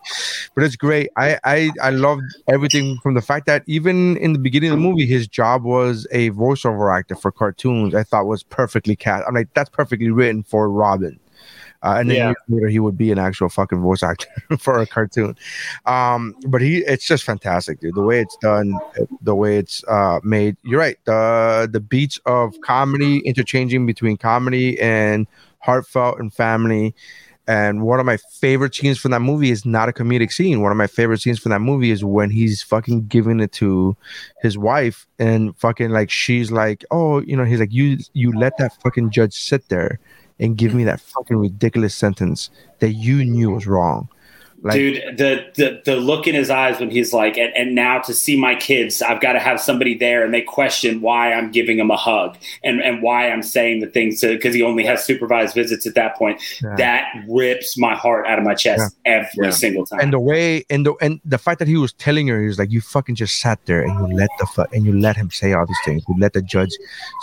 but it's great. I I I loved everything from the fact that even in the beginning of the movie, his job was a voiceover actor for cartoons. I thought was perfectly cast. I'm like, that's perfectly written for Robin. Uh, and then Yeah. later, he would be an actual fucking voice actor for a cartoon. Um, but he, it's just fantastic, dude. The way it's done, the way it's uh, made. You're right. The the beats of comedy interchanging between comedy and heartfelt and family. And one of my favorite scenes from that movie is not a comedic scene. One of my favorite scenes from that movie is when he's fucking giving it to his wife and fucking like she's like, oh, you know, he's like, you you let that fucking judge sit there and give me that fucking ridiculous sentence that you knew was wrong. Like, Dude, the, the the look in his eyes when he's like, and, and now to see my kids, I've got to have somebody there, and they question why I'm giving him a hug and, and why I'm saying the things to because he only has supervised visits at that point. Yeah. That rips my heart out of my chest every Yeah. single time. and the way and the and the fact that he was telling her he was like you fucking just sat there and you let the fuck and you let him say all these things you let the judge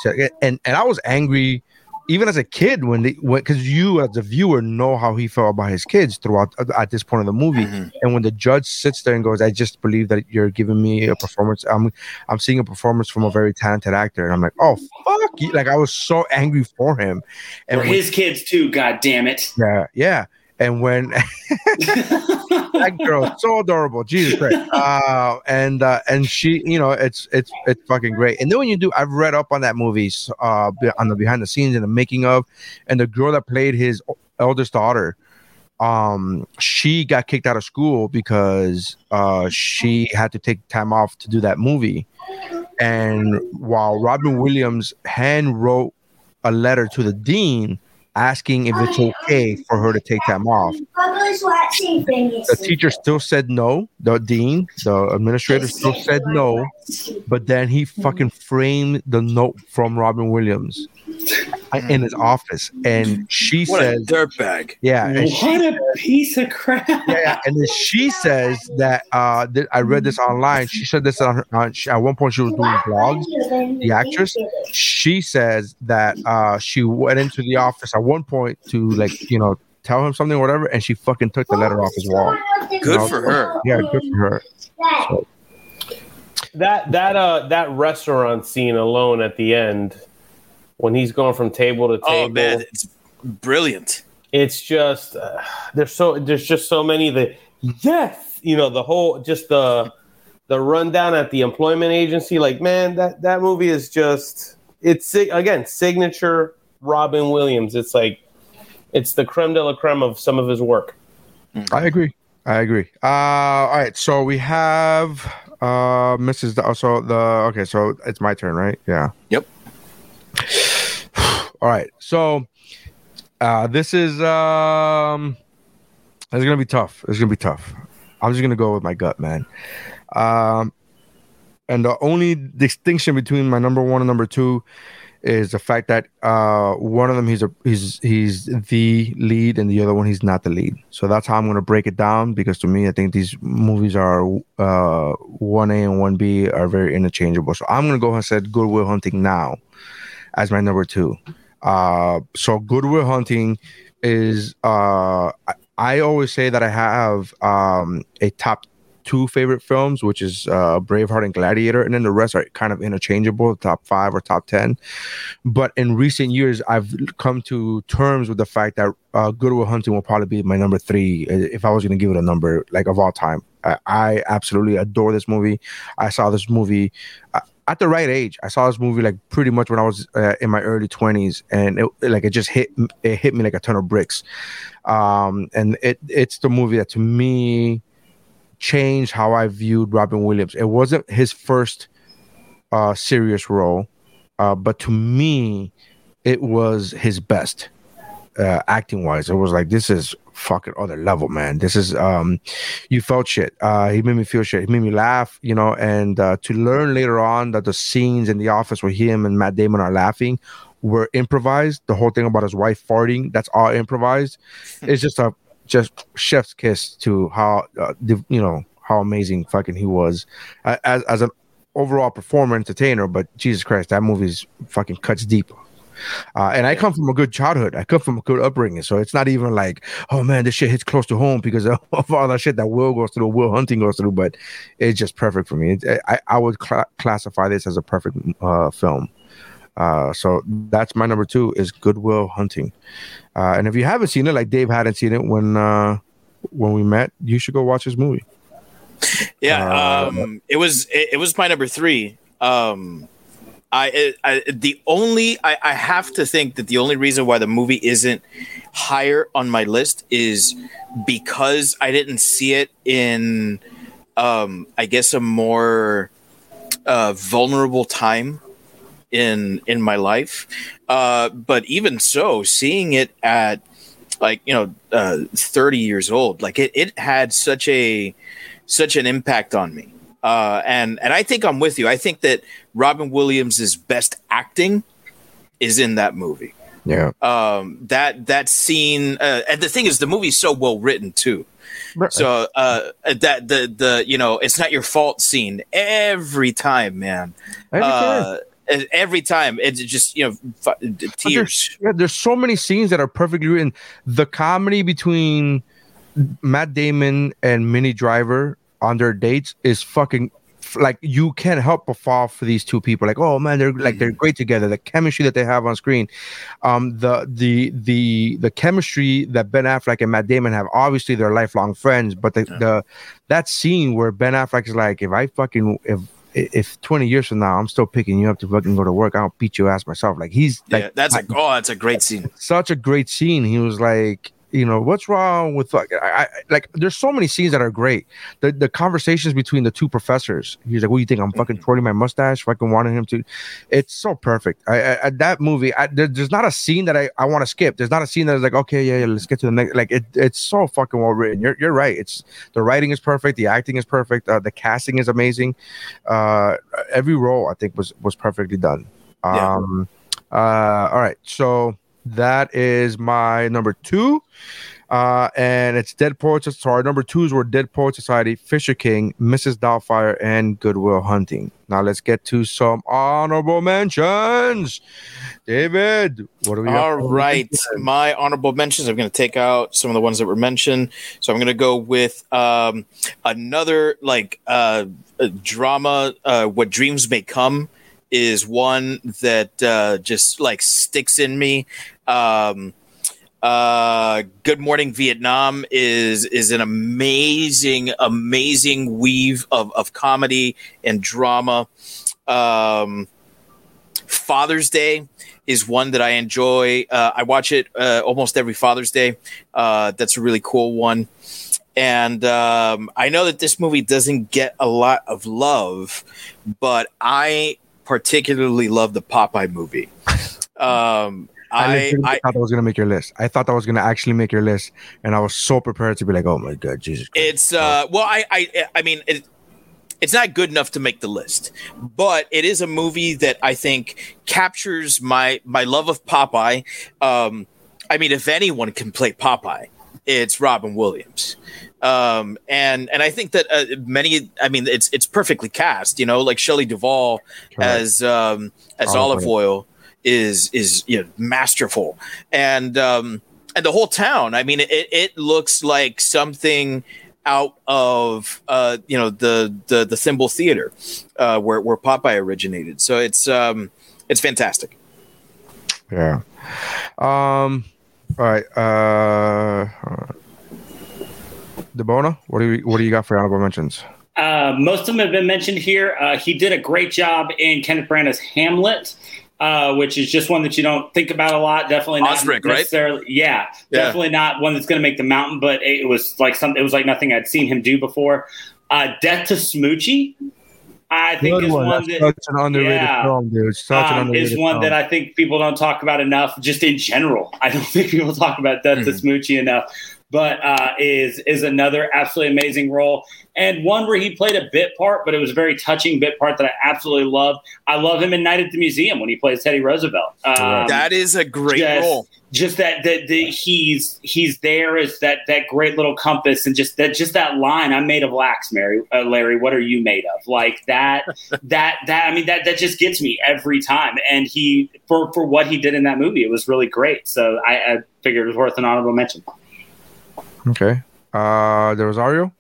say and and i was angry even as a kid when they when because you as a viewer know how he felt about his kids throughout at this point of the movie Mhm. and when the judge sits there and goes i just believe that you're giving me a performance i'm i'm seeing a performance from a very talented actor and i'm like oh fuck you. like i was so angry for him and Or when- his kids too, god damn it. yeah yeah and when that girl is so adorable. Jesus christ. Uh and uh and she you know it's it's it's fucking great. And then when you do i've read up on that movie uh on the behind the scenes and the making of and the girl that played his eldest daughter um she got kicked out of school because uh she had to take time off to do that movie. And while robin williams hand wrote a letter to the dean asking if it's okay for her to take time off. the teacher still said no. The dean, the administrator still said no. But then he fucking framed the note from Robin Williams in his office, and she What a says, dirtbag. "Yeah." And she, What a piece of crap. yeah, yeah, and then she says that uh, that I read this online. She said this on her. On, she, at one point, she was doing vlogs. The actress, she says that uh, she went into the office at one point to like you know tell him something or whatever, and she fucking took the letter off his wall. Good for her. Yeah, good for her. So, that that uh that restaurant scene alone at the end when he's going from table to table Oh man, it's brilliant. it's just uh, there's so there's just so many that yes you know the whole just the the rundown at the employment agency like man that that movie is just it's again signature robin williams it's like it's the creme de la creme of some of his work I agree. I agree. Uh, all right. So we have uh, Mrs. Da- So the okay. So it's my turn, right? Yeah. Yep. All right. So uh, this is um, it's gonna be tough. It's gonna be tough. I'm just gonna go with my gut, man. Um, and the only distinction between my number one and number two is the fact that uh, one of them he's a he's he's the lead and the other one he's not the lead. So that's how I'm gonna break it down because to me I think these movies are uh one A and one B are very interchangeable. So I'm gonna go ahead and say Good Will Hunting now as my number two. Uh, so Good Will Hunting is uh I, always say that I have um a top two favorite films, which is uh, Braveheart and Gladiator, and then the rest are kind of interchangeable, top five or top ten. But in recent years, I've come to terms with the fact that uh, Good Will Hunting will probably be my number three uh, if I was going to give it a number, like of all time. I, I absolutely adore this movie. I saw this movie. Uh, at the right age, I saw this movie like pretty much when I was uh, in my early twenties, and it, like it just hit it hit me like a ton of bricks. Um, and it it's the movie that to me changed how I viewed Robin Williams. It wasn't his first uh, serious role, uh, but to me, it was his best uh, acting wise. It was like this is fucking other level, man. This is um, you felt shit. Uh, he made me feel shit. He made me laugh, you know. And uh, to learn later on that the scenes in the office where him and Matt Damon are laughing were improvised. The whole thing about his wife farting, that's all improvised. it's just a just chef's kiss to how uh, the, you know how amazing fucking he was uh, as as an overall performer entertainer. But Jesus Christ, that movie's fucking cuts deep. Uh, and I come from a good childhood. I come from a good upbringing, so it's not even like, oh man, this shit hits close to home because of, all that shit that Will goes through, Will Hunting goes through. But it's just perfect for me. It, I I would cla classify this as a perfect uh, film. Uh, so that's my number two is Good Will Hunting. Uh, and if you haven't seen it, like Dave hadn't seen it when uh, when we met, you should go watch this movie. Yeah, Uh, um, it was it, it was my number three. Um, I, I the only I, I have to think that the only reason why the movie isn't higher on my list is because I didn't see it in um, I guess a more uh, vulnerable time in in my life. Uh, but even so, seeing it at like you know uh, 30 years old, like it it had such a such an impact on me. Uh, and and I think I'm with you. I think that Robin Williams' best acting is in that movie. Yeah. Um, that that scene, uh, and the thing is, the movie's so well written too. So uh, that the the you know it's not your fault scene every time, man. Every Uh, every time it's just you know fu- But tears. There's, yeah, there's so many scenes that are perfectly written. The comedy between Matt Damon and Minnie Driver on their dates is fucking like you can't help but fall for these two people. Like, oh man, they're like they're great together. The chemistry that they have on screen, um, the the the the chemistry that Ben Affleck and Matt Damon have. Obviously, they're lifelong friends, but the the that scene where Ben Affleck is like, if I fucking if if 20 years from now I'm still picking you up to fucking go to work, I'll beat your ass myself. Like he's like yeah, that's a oh, that's a great scene. such a great scene. He was like, you know, what's wrong with like, I, I, like, there's so many scenes that are great. The the conversations between the two professors. He's like, what do you think? I'm fucking twirling my mustache. Fucking wanting him to. It's so perfect. I, I that movie. I, there, there's not a scene that I, I want to skip. There's not a scene that is like, okay, yeah, yeah, let's get to the next. Like, it, it's so fucking well written. You're you're right. It's the writing is perfect. The acting is perfect. Uh, the casting is amazing. Uh, every role I think was was perfectly done. Yeah. Um, uh, all right, so that is my number two. Uh, and it's Dead Poets. So our number twos were Dead Poet Society, Fisher King, Mrs. Doubtfire, and Good Will Hunting. Now let's get to some honorable mentions. David, what do we All right, my honorable mentions. I'm going to take out some of the ones that were mentioned. So I'm going to go with um, another like uh, drama. Uh, what dreams may come is one that uh, just like sticks in me. Um, uh, Good Morning Vietnam is is an amazing, amazing weave of of comedy and drama. Um, Father's Day is one that I enjoy. Uh, I watch it uh, almost every Father's Day. Uh, that's a really cool one. And um, I know that this movie doesn't get a lot of love, but I particularly love the Popeye movie. Um, I, I, I, thought that was gonna make your list. I thought that was gonna actually make your list, and I was so prepared to be like, "Oh my god, Jesus!" Christ. It's uh well I I I mean it, it's not good enough to make the list, but it is a movie that I think captures my my love of Popeye. Um I mean if anyone can play Popeye, it's Robin Williams. Um and and I think that uh, many I mean it's it's perfectly cast, you know, like Shelley Duvall as um as Olive Olive Oil is is you know masterful. And um and the whole town, I mean it it looks like something out of uh, you know the the the Thimble Theater, uh, where where Popeye originated. So it's um it's fantastic. Yeah. Um. All right. Uh. Debona, what do you what do you got for honorable mentions? Uh, most of them have been mentioned here. Uh, he did a great job in Kenneth Branagh's Hamlet, uh, which is just one that you don't think about a lot. Definitely not Osric, right? necessarily. Yeah, Yeah. definitely not one that's going to make the mountain. But it was like something. It was like nothing I'd seen him do before. Uh, Death to Smoochy, I think Good is one. one, That's that such an underrated yeah. film, dude. Such an um, underrated is one film. that I think people don't talk about enough, just in general. I don't think people talk about Death to Mm-hmm. Smoochy enough. But uh, is is another absolutely amazing role and one where he played a bit part, but it was a very touching bit part that I absolutely love. I love him in Night at the Museum when he plays Teddy Roosevelt. Um, that is a great just, role. Just that that that he's he's there as that that great little compass, and just that just that line. I'm made of wax, Mary, uh, Larry. What are you made of? Like that that that. I mean that that just gets me every time. And he for for what he did in that movie, it was really great. So I, I figured it was worth an honorable mention. Okay. Uh, there was Ario.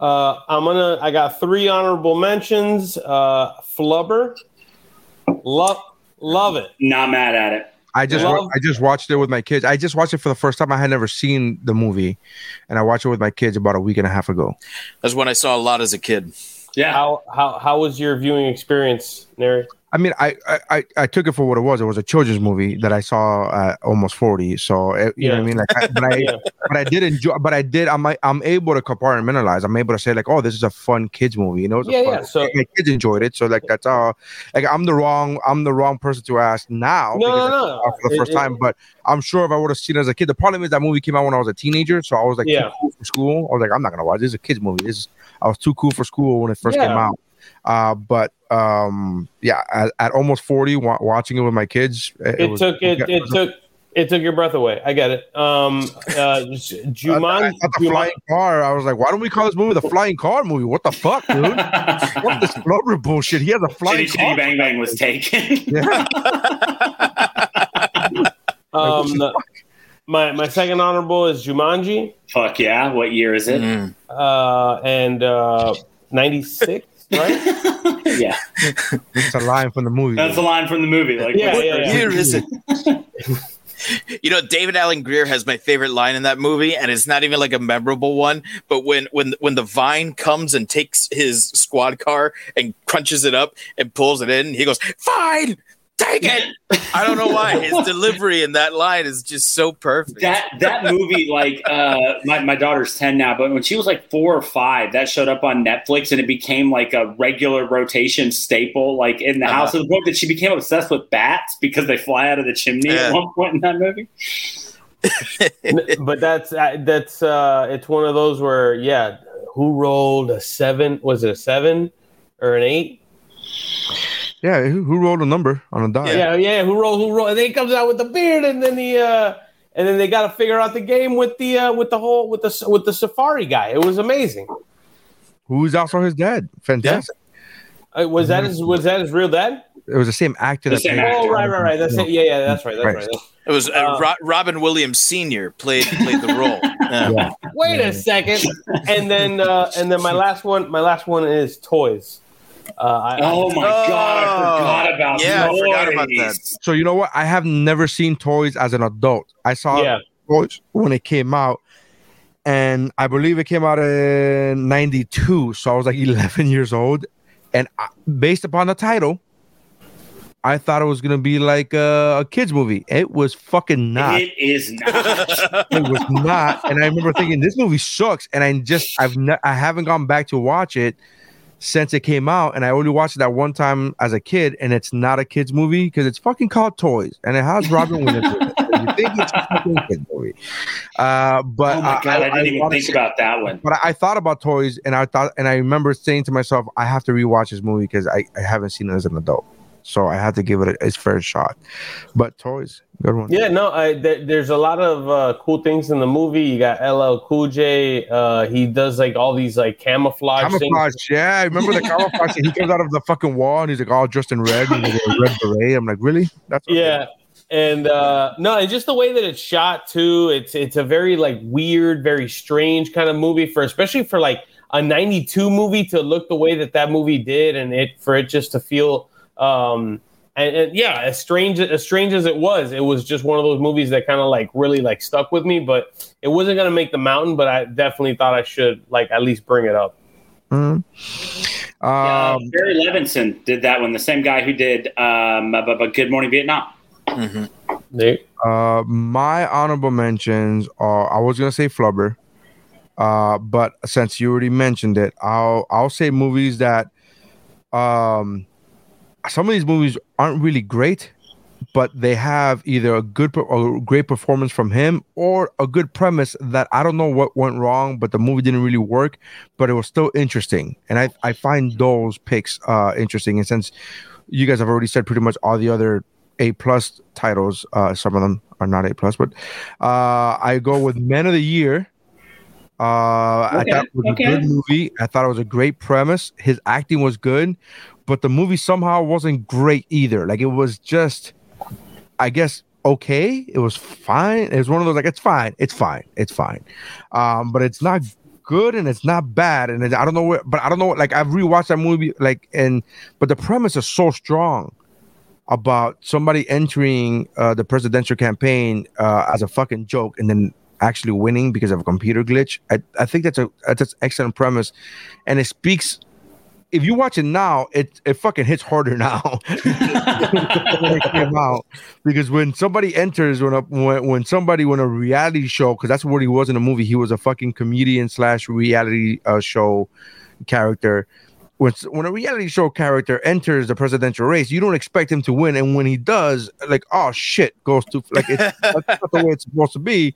Uh, I'm gonna. I got three honorable mentions. Uh, Flubber, love, love it. Not mad at it. I just Love- wa- I just watched it with my kids. I just watched it for the first time. I had never seen the movie, and I watched it with my kids about a week and a half ago. That's when I saw a lot as a kid. Yeah. How how how was your viewing experience, Neri? I mean, I, I I- took it for what it was. It was a children's movie that I saw at almost forty. So it, you know what I mean. Like, I, but I Yeah. but I did enjoy. But I did. I'm I'm able to compartmentalize. I'm able to say like, oh, this is a fun kids movie. You know, Yeah, fun, yeah, so- my kids enjoyed it. So like that's all. Like I'm the wrong I'm the wrong person to ask now. No, no, no. For the It- first it- time, but I'm sure if I would have seen it as a kid, the problem is that movie came out when I was a teenager, so I was like Yeah. too cool for school. I was like, I'm not gonna watch this. Is a kids movie. This is, I was too cool for school when it first came out. Uh, but um, yeah, at, at almost 40, wa- watching it with my kids, it, It was- took it. It took it took your breath away. I get it. Um, uh, Juman, I, I thought the flying car. I was like, why don't we call this movie the flying car movie? What the fuck, dude? what this flubber bullshit? He has a flying Chitty car. Chitty Bang Bang was taken. Yeah. Um, the- my my second honorable is Jumanji, Fuck yeah! What year is it? Mm. uh, and uh, ninety six, right? yeah, It's a line from the movie. that's a line from the movie. Like, Yeah, what yeah, yeah. Here is it. You know, David Alan Grier has my favorite line in that movie, and it's not even like a memorable one. But when when when the vine comes and takes his squad car and crunches it up and pulls it in, he goes, "Fine, take it." I don't know why his delivery in that line is just so perfect. that that movie like uh my, my daughter's 10 now but when she was like four or five that showed up on netflix and it became like a regular rotation staple like in the Uh-huh. house of the book that she became obsessed with bats because they fly out of the chimney Yeah. at one point in that movie but that's uh, that's uh, it's one of those where yeah, who rolled a seven? Was it a seven or an eight? Yeah, who, who rolled a number on a die? Yeah, yeah. Who rolled? Who rolled? And then he comes out with the beard, and then the uh, and then they got to figure out the game with the uh, with the whole with the with the safari guy. It was amazing. Who's also his dad? Fantastic. Uh, was that his was that his real dad? It was the same actor. The that same played- actor. Oh right, right, right. That's it. Yeah, yeah. That's right. That's Right. right. It was uh, Uh, Ro- Robin Williams Senior played played the role. Yeah. Yeah. Wait a second. And then uh, and then my last one. My last one is toys. Uh, I, oh my god i forgot about yeah, I forgot about that. Toys. So you know what? I have never seen Toys as an adult. I saw Yeah. Toys when it came out, and I believe it came out in '92. So I was like 11 years old, and I, based upon the title, I thought it was gonna be like a, a kids movie. It was fucking not. it is not it was not. And I remember thinking this movie sucks, and I just I've ne- I haven't gone back to watch it since it came out, and I only watched it that one time as a kid, and it's not a kids movie because it's fucking called Toys, and it has Robin Williams. in it. You think it's a fucking kid movie? Uh, but oh my god i, didn't even wanna think about that one But I, I thought about Toys, and I thought, and I remember saying to myself, I have to rewatch this movie because I, I haven't seen it as an adult. So I had to give it a, its fair shot. But Toys, good one. Yeah, no, I, th- there's a lot of uh, cool things in the movie. You got LL Cool J. Uh, he does like all these like camouflage, Camouflage, things. yeah. I remember the camouflage. he comes out of the fucking wall and he's like all dressed in red, and with a red beret. I'm like, really? That's. Yeah, and uh, no, it's just the way that it's shot too. It's it's a very like weird, very strange kind of movie for especially for like a '92 movie to look the way that that movie did, and it for it just to feel. Um, and, and yeah, as strange as strange as it was, it was just one of those movies that kind of like really like stuck with me. But it wasn't gonna make the mountain, but I definitely thought I should like at least bring it up. Uh, Um, barry levinson did that one the same guy who did um but, but good morning vietnam Mhm. There- uh, my honorable mentions are I was gonna say Flubber, uh, but since you already mentioned it, I'll I'll say movies that um some of these movies aren't really great, but they have either a good or great performance from him or a good premise that I don't know what went wrong, but the movie didn't really work, but it was still interesting. And I, I find those picks uh, interesting. And since you guys have already said pretty much all the other A plus titles, uh, some of them are not A plus, but uh, I go with Man of the Year. Uh, I thought it was okay. a good movie. I thought it was a great premise. His acting was good, but the movie somehow wasn't great either. Like it was just, I guess, okay. It was fine. It was one of those like it's fine, it's fine, it's fine, um, but it's not good and it's not bad. And I don't know where, but I don't know. Like I've rewatched that movie, like and but the premise is so strong about somebody entering uh, the presidential campaign uh, as a fucking joke and then actually winning because of a computer glitch. I, I think that's a that's an excellent premise, and it speaks. If you watch it now, it it fucking hits harder now because when somebody enters when a when, when somebody when a reality show because that's what he was in the movie he was a fucking comedian slash reality uh, show character when when a reality show character enters the presidential race, you don't expect him to win, and when he does, like oh shit, goes to like it's that's not the way it's supposed to be.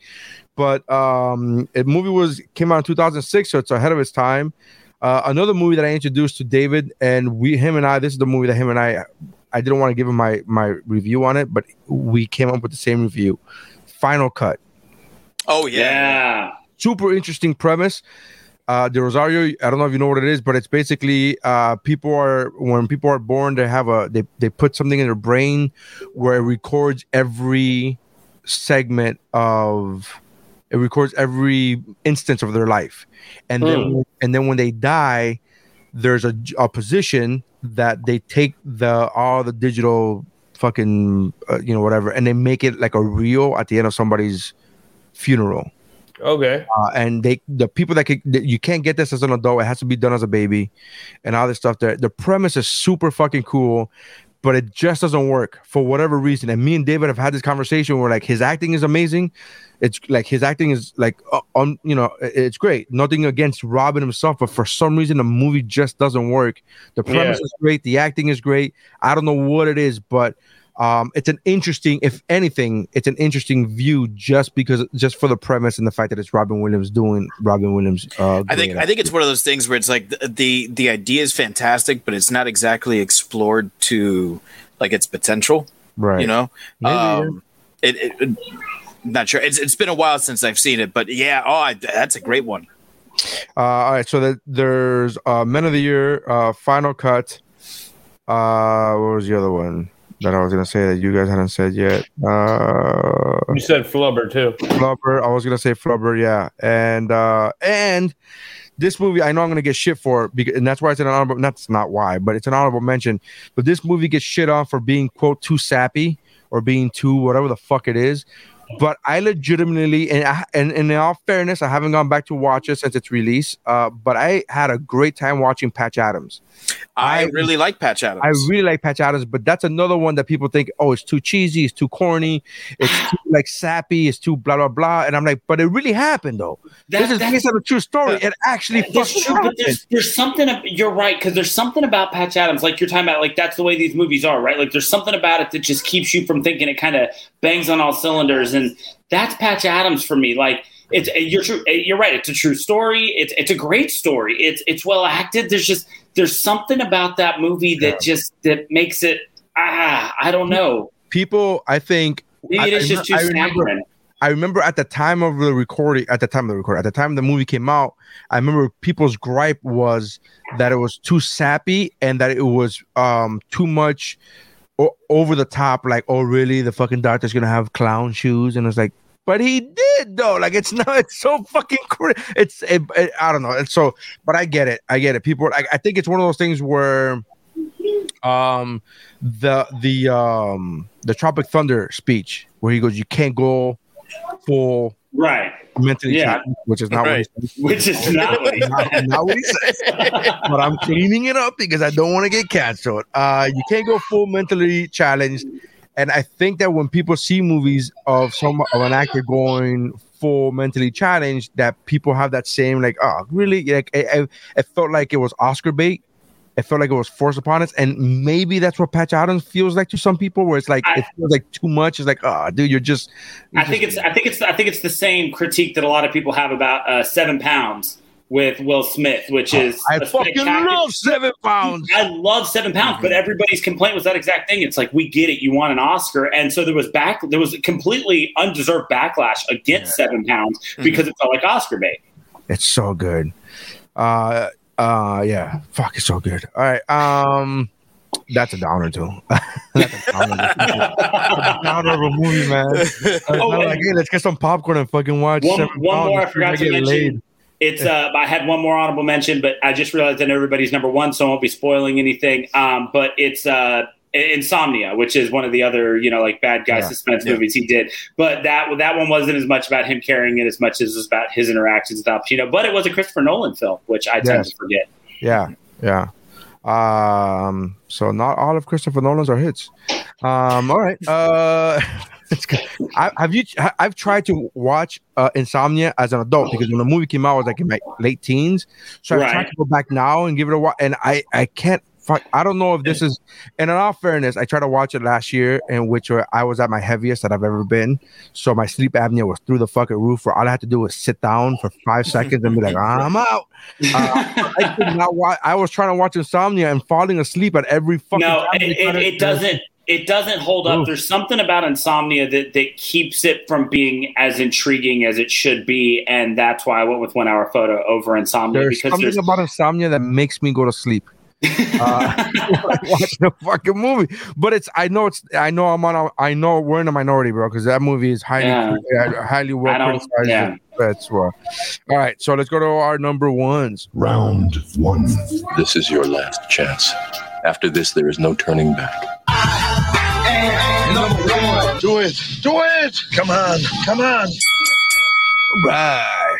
But um, the movie was came out in 2006, so it's ahead of its time. Uh, another movie that I introduced to David, and we him and I, this is the movie that him and I, I didn't want to give him my my review on it, but we came up with the same review. Final Cut Oh yeah. yeah. super interesting premise. Uh, Del Rosario, I don't know if you know what it is, but it's basically uh, people are when people are born, they have a they they put something in their brain where it records every segment of it records every instance of their life, and then and then when they die, there's a, a position that they take the all the digital fucking uh, you know whatever, and they make it like a reel at the end of somebody's funeral. Okay. uh, and they the people that, can, that you can't get this as an adult. It has to be done as a baby and all this stuff. There the premise is super fucking cool but it just doesn't work for whatever reason. And me and david have had this conversation where like his acting is amazing. It's like his acting is like uh, on you know it's great. Nothing against robin himself but for some reason the movie just doesn't work. The premise Yeah. is great. The acting is great. I don't know what it is but um, it's an interesting, if anything, it's an interesting view just because, just for the premise and the fact that it's Robin Williams doing Robin Williams. Uh, I think I think it's one of those things where it's like the, the the idea is fantastic, but it's not exactly explored to like its potential. right. You know, yeah. um, it, it, it- not sure. It's it's been a while since I've seen it, but yeah, oh, I, that's a great one. Uh, all right, so that there's uh, Man of the Year, uh, Final Cut. Uh, what was the other one that I was gonna say that you guys hadn't said yet? Uh, You said flubber too. Flubber. I was gonna say Flubber, yeah, and uh, and this movie I know I'm gonna get shit for because and that's why it's an honorable. That's not why, but it's an honorable mention. But this movie gets shit on for being quote too sappy or being too whatever the fuck it is. But I legitimately and I, and, and in all fairness, I haven't gone back to watch it since its release. Uh, but I had a great time watching Patch Adams. I, I- really like Patch Adams. I really like Patch Adams, but that's another one that people think, oh, it's too cheesy, it's too corny, it's too like sappy, it's too blah blah blah. And I'm like, but it really happened though. That- this is based on a true story. It actually That's true, but happened. there's, there's something. You're right because there's something about Patch Adams, like you're talking about, like that's the way these movies are, right? Like there's something about it that just keeps you from thinking it kind of bangs on all cylinders, and that's Patch Adams for me. Like it's you're true. You're right. It's a true story. It's it's a great story. It's it's well acted. There's just there's something about that movie that just that makes it. Ah, I don't know. People, I think Maybe it I- is I just too I remember-. I remember at the time of the recording, at the time of the recording, at the time the movie came out, I remember people's gripe was that it was too sappy and that it was um too much over the top. Like, oh, really? The fucking doctor's gonna have clown shoes, and it's like, but he did though. Like, it's not. It's so fucking. Cr- it's. It, it- I don't know. It's so. But I get it. I get it. People. I, I think it's one of those things where um the the um the tropic thunder speech where he goes you can't go full Right. Mentally Yeah. challenged, which is not Right. Which is not what he not, not what he said but i'm cleaning it up because i don't want to get canceled. Uh you can't go full mentally challenged. And i think that when people see movies of some of an actor going full mentally challenged that people have that same like oh really? Like it, it felt like it was oscar bait it felt like it was forced upon us, and maybe that's what Patch Adams feels like to some people, where it's like I- it feels like too much. It's like, oh, dude, you're just. I think it's I think it's I think it's the same critique that a lot of people have about uh, Seven Pounds with Will Smith, which is I fucking love Seven Pounds. I love Seven Pounds, but everybody's complaint was that exact thing. It's like we get it, you want an Oscar, and so there was back there was a completely undeserved backlash against Seven Pounds because it felt like Oscar bait. It's so good. Uh, uh, yeah, fuck, it's so good. All right, um, that's a downer too. that's a downer. That's a downer of a movie, man. Oh, not like, hey, let's get some popcorn and fucking watch. One, Seven one Pounds more I and forgot to mention. laid. It's uh, I had one more honorable mention, but I just realized that everybody's number one, so I won't be spoiling anything. Um, but it's uh, Insomnia, which is one of the other you know like bad guy Yeah. suspense movies he did. But that that one wasn't as much about him carrying it as much as it was about his interactions with Al Pacino. But it was a Christopher Nolan film, which I tend Yes. to forget. Yeah, yeah. Um, so not all of Christopher Nolan's are hits. Um, all right. Uh. I, have you? I've tried to watch uh, Insomnia as an adult because when the movie came out, I was like in my late teens. So I tried Right. to go back now and give it a watch, and I I can't. Fuck, I don't know if this is. And in all fairness, I tried to watch it last year, in which I was at my heaviest that I've ever been. So my sleep apnea was through the fucking roof. Where all I had to do was sit down for five seconds and be like, "I'm out." Uh, I could not watch. I was trying to watch Insomnia and falling asleep at every fucking. no, time it, it, it doesn't. It doesn't hold up. Oof. There's something about Insomnia that, that keeps it from being as intriguing as it should be, and that's why I went with One Hour Photo over Insomnia There's because something there's about Insomnia that makes me go to sleep. Uh, watching the fucking movie, but it's I know it's I know I'm on a, I know we're in a minority, bro, because that movie is highly Yeah. highly well criticized. yeah. That's well. All right, so let's go to our number ones. Round one. This is your last chance. After this, there is no turning back. Number one. Do it. Do it. Come on. Come on. All right.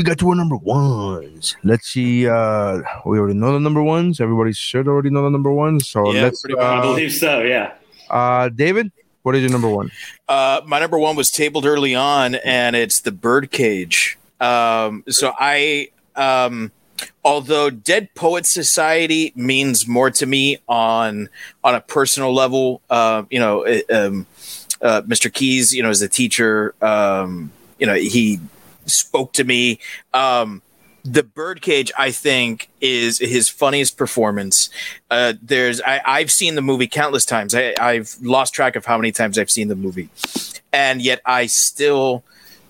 We got to our number ones. Let's see. Uh, we already know the number ones. Everybody should already know the number ones. So Yeah, let's. pretty much. I Uh, believe so. Yeah. uh, David, what is your number one? Uh, my number one was tabled early on, and it's the Birdcage. Um, so I, um, although Dead Poet Society means more to me on on a personal level, uh, you know, it, um, uh, Mr. Keys, you know, as a teacher, um, you know, he spoke to me. Um, the Birdcage, I think, is his funniest performance. Uh, there's, I, I've seen the movie countless times. I, I've lost track of how many times I've seen the movie, and yet I still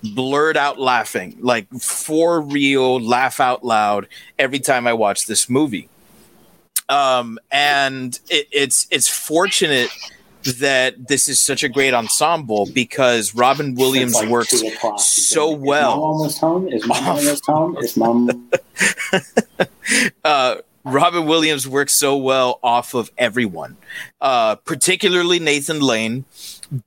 blurred out laughing, like for real, laugh out loud every time I watch this movie. Um, and it, it's it's fortunate that this is such a great ensemble because Robin Williams like works so Is mom well. almost home? Is mom almost home? Is mom? uh, Robin Williams works so well off of everyone, uh, particularly Nathan Lane,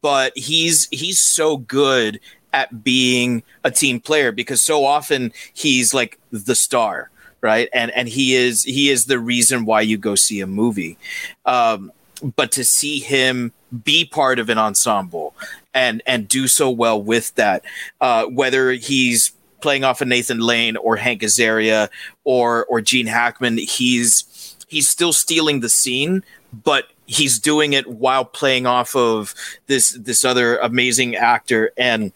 but he's he's so good at being a team player because so often he's like the star, right? And and he is he is the reason why you go see a movie. Um, but to see him be part of an ensemble and and do so well with that, uh, whether he's playing off of Nathan Lane or Hank Azaria or or Gene Hackman, he's he's still stealing the scene, but he's doing it while playing off of this this other amazing actor. And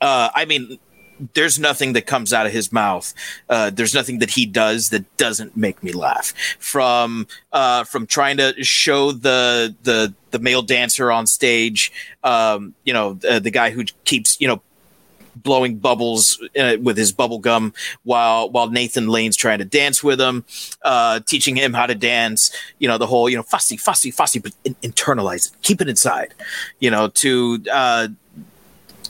uh, I mean, there's nothing that comes out of his mouth. Uh, there's nothing that he does that doesn't make me laugh. From uh, from trying to show the the the male dancer on stage, um, you know, uh, the guy who keeps you know blowing bubbles uh, with his bubble gum while while Nathan Lane's trying to dance with him, uh, teaching him how to dance. You know the whole you know fussy, fussy, fussy, but in- internalize it, keep it inside. You know to uh,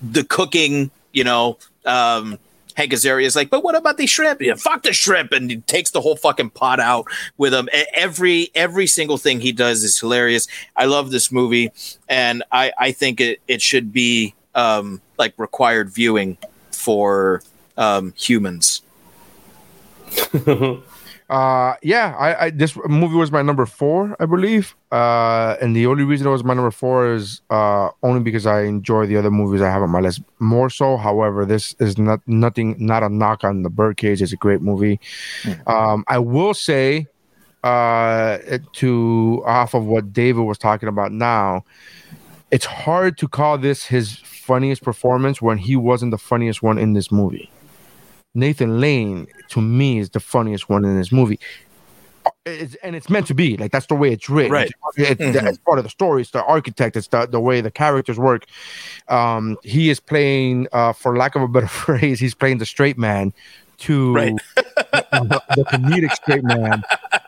the cooking. You know. Um, Hank Azaria is like, but what about the shrimp? Yeah, fuck the shrimp, and he takes the whole fucking pot out with him. Every every single thing he does is hilarious. I love this movie, and I I think it it should be um like required viewing for um humans. Uh, yeah, I, I this movie was my number four, I believe. Uh, and the only reason it was my number four is uh only because I enjoy the other movies I have on my list more so. However, this is not nothing, not a knock on the Birdcage. It's a great movie. Um, I will say, uh, to off of what David was talking about now, it's hard to call this his funniest performance when he wasn't the funniest one in this movie. Nathan Lane, to me, is the funniest one in this movie. It's, and it's meant to be like that's the way it's written. Right. It's, it's, Mhm. it's part of the story. It's the architect. It's the, the way the characters work. Um, he is playing, uh, for lack of a better phrase, he's playing the straight man to Right. the, the comedic straight man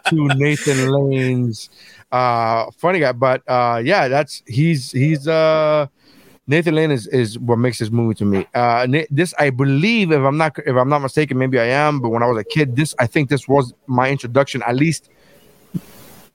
to Nathan Lane's uh, funny guy. But uh, yeah, that's he's he's uh, Nathan Lane is, is what makes this movie to me. Uh, this I believe, if I'm not if I'm not mistaken, maybe I am. But when I was a kid, this I think this was my introduction, at least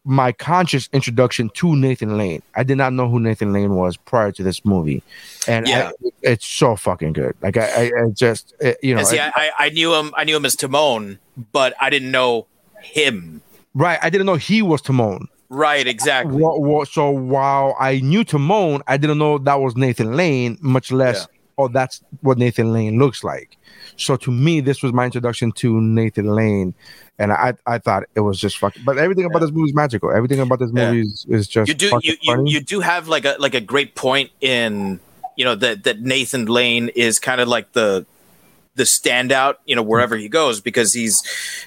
my conscious introduction to Nathan Lane. I did not know who Nathan Lane was prior to this movie, and Yeah. I, it's so fucking good. Like I, I, I just it- you know, see, I, I I knew him. I knew him as Timon, but I didn't know him. right. I didn't know he was Timon. Right, exactly. Wha- wha- so while I knew Timon, I didn't know that was Nathan Lane, much less, oh, that's what Nathan Lane looks like. So to me, this was my introduction to Nathan Lane, and I I thought it was just fucking. But everything about this movie is magical. Everything about this Yeah. movie is, is just You do you, you, you do have like a like a great point in you know that that Nathan Lane is kind of like the the standout you know wherever he goes because he's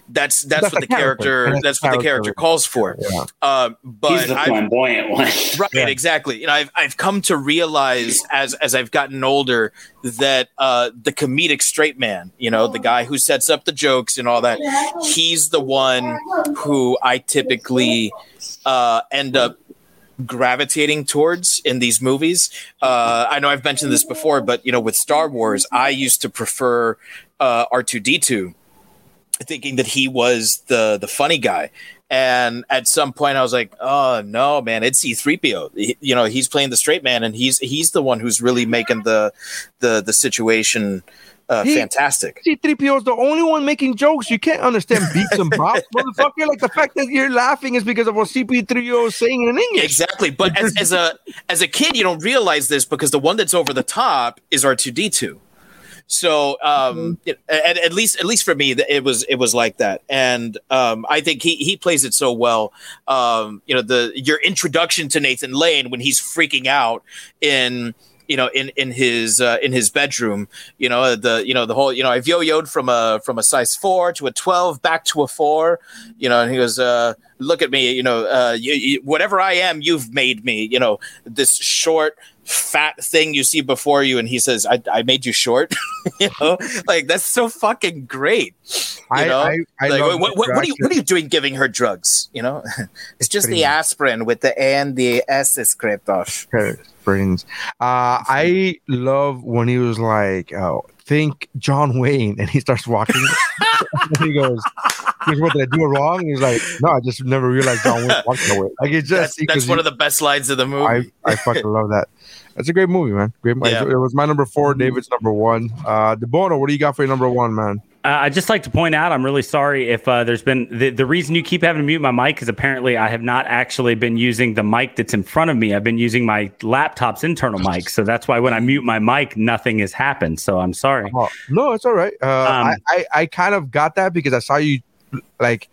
that's that's, That's what the the character. character, that's that's what the character. character calls for. Yeah. Um, but He's the I've- flamboyant one. right exactly you know I've, I've come to realize as as i've gotten older that uh the comedic straight man you know the guy who sets up the jokes and all that he's the one who i typically uh end up gravitating towards in these movies. Uh i know i've mentioned this before but you know with star wars i used to prefer uh r2d2 thinking that he was the the funny guy and at some point i was like oh no man it's c3po you know he's playing the straight man and he's he's the one who's really making the the the situation uh, He- fantastic C3PO is the only one making jokes. You can't understand beats and bops, motherfucker. Like the fact that you're laughing is because of what C3PO is saying in English. exactly but as, as a as a kid you don't realize this because the one that's over the top is r2d2 so um it- at, at least at least for me it was it was like that. And um i think he he plays it so well. Um you know the your introduction to nathan lane when he's freaking out in you know in in his uh, in his bedroom you know the you know the whole you know i've yo-yoed from a from a size 4 to a 12 back to a 4 you know and he goes uh look at me you know uh you, you, whatever i am you've made me you know this short fat thing you see before you and he says i, I made you short you know like that's so fucking great you I- know I- I like, what, what, what, are you, what are you doing giving her drugs you know it's just Pretty the aspirin with the a and the s script off Okay, brains. Uh, I love when he was like, "Oh, think John Wayne," and he starts walking. he goes, he "What did I do wrong?" And he's like, "No, I just never realized John Wayne walked that way." Like it's that's, just that's one of the best lines of the movie I I fucking love that. That's a great movie, man. Great. movie. Yeah. It was my number four. David's number one. Uh, DeBono, what do you got for your number one, man? Uh, I'd just like to point out, I'm really sorry if uh, there's been the, the reason you keep having to mute my mic is apparently I have not actually been using the mic that's in front of me. I've been using my laptop's internal mic. So that's why when I mute my mic, nothing has happened. So I'm sorry. Oh, no, it's all right. Uh, Um, I, I I kind of got that because I saw you like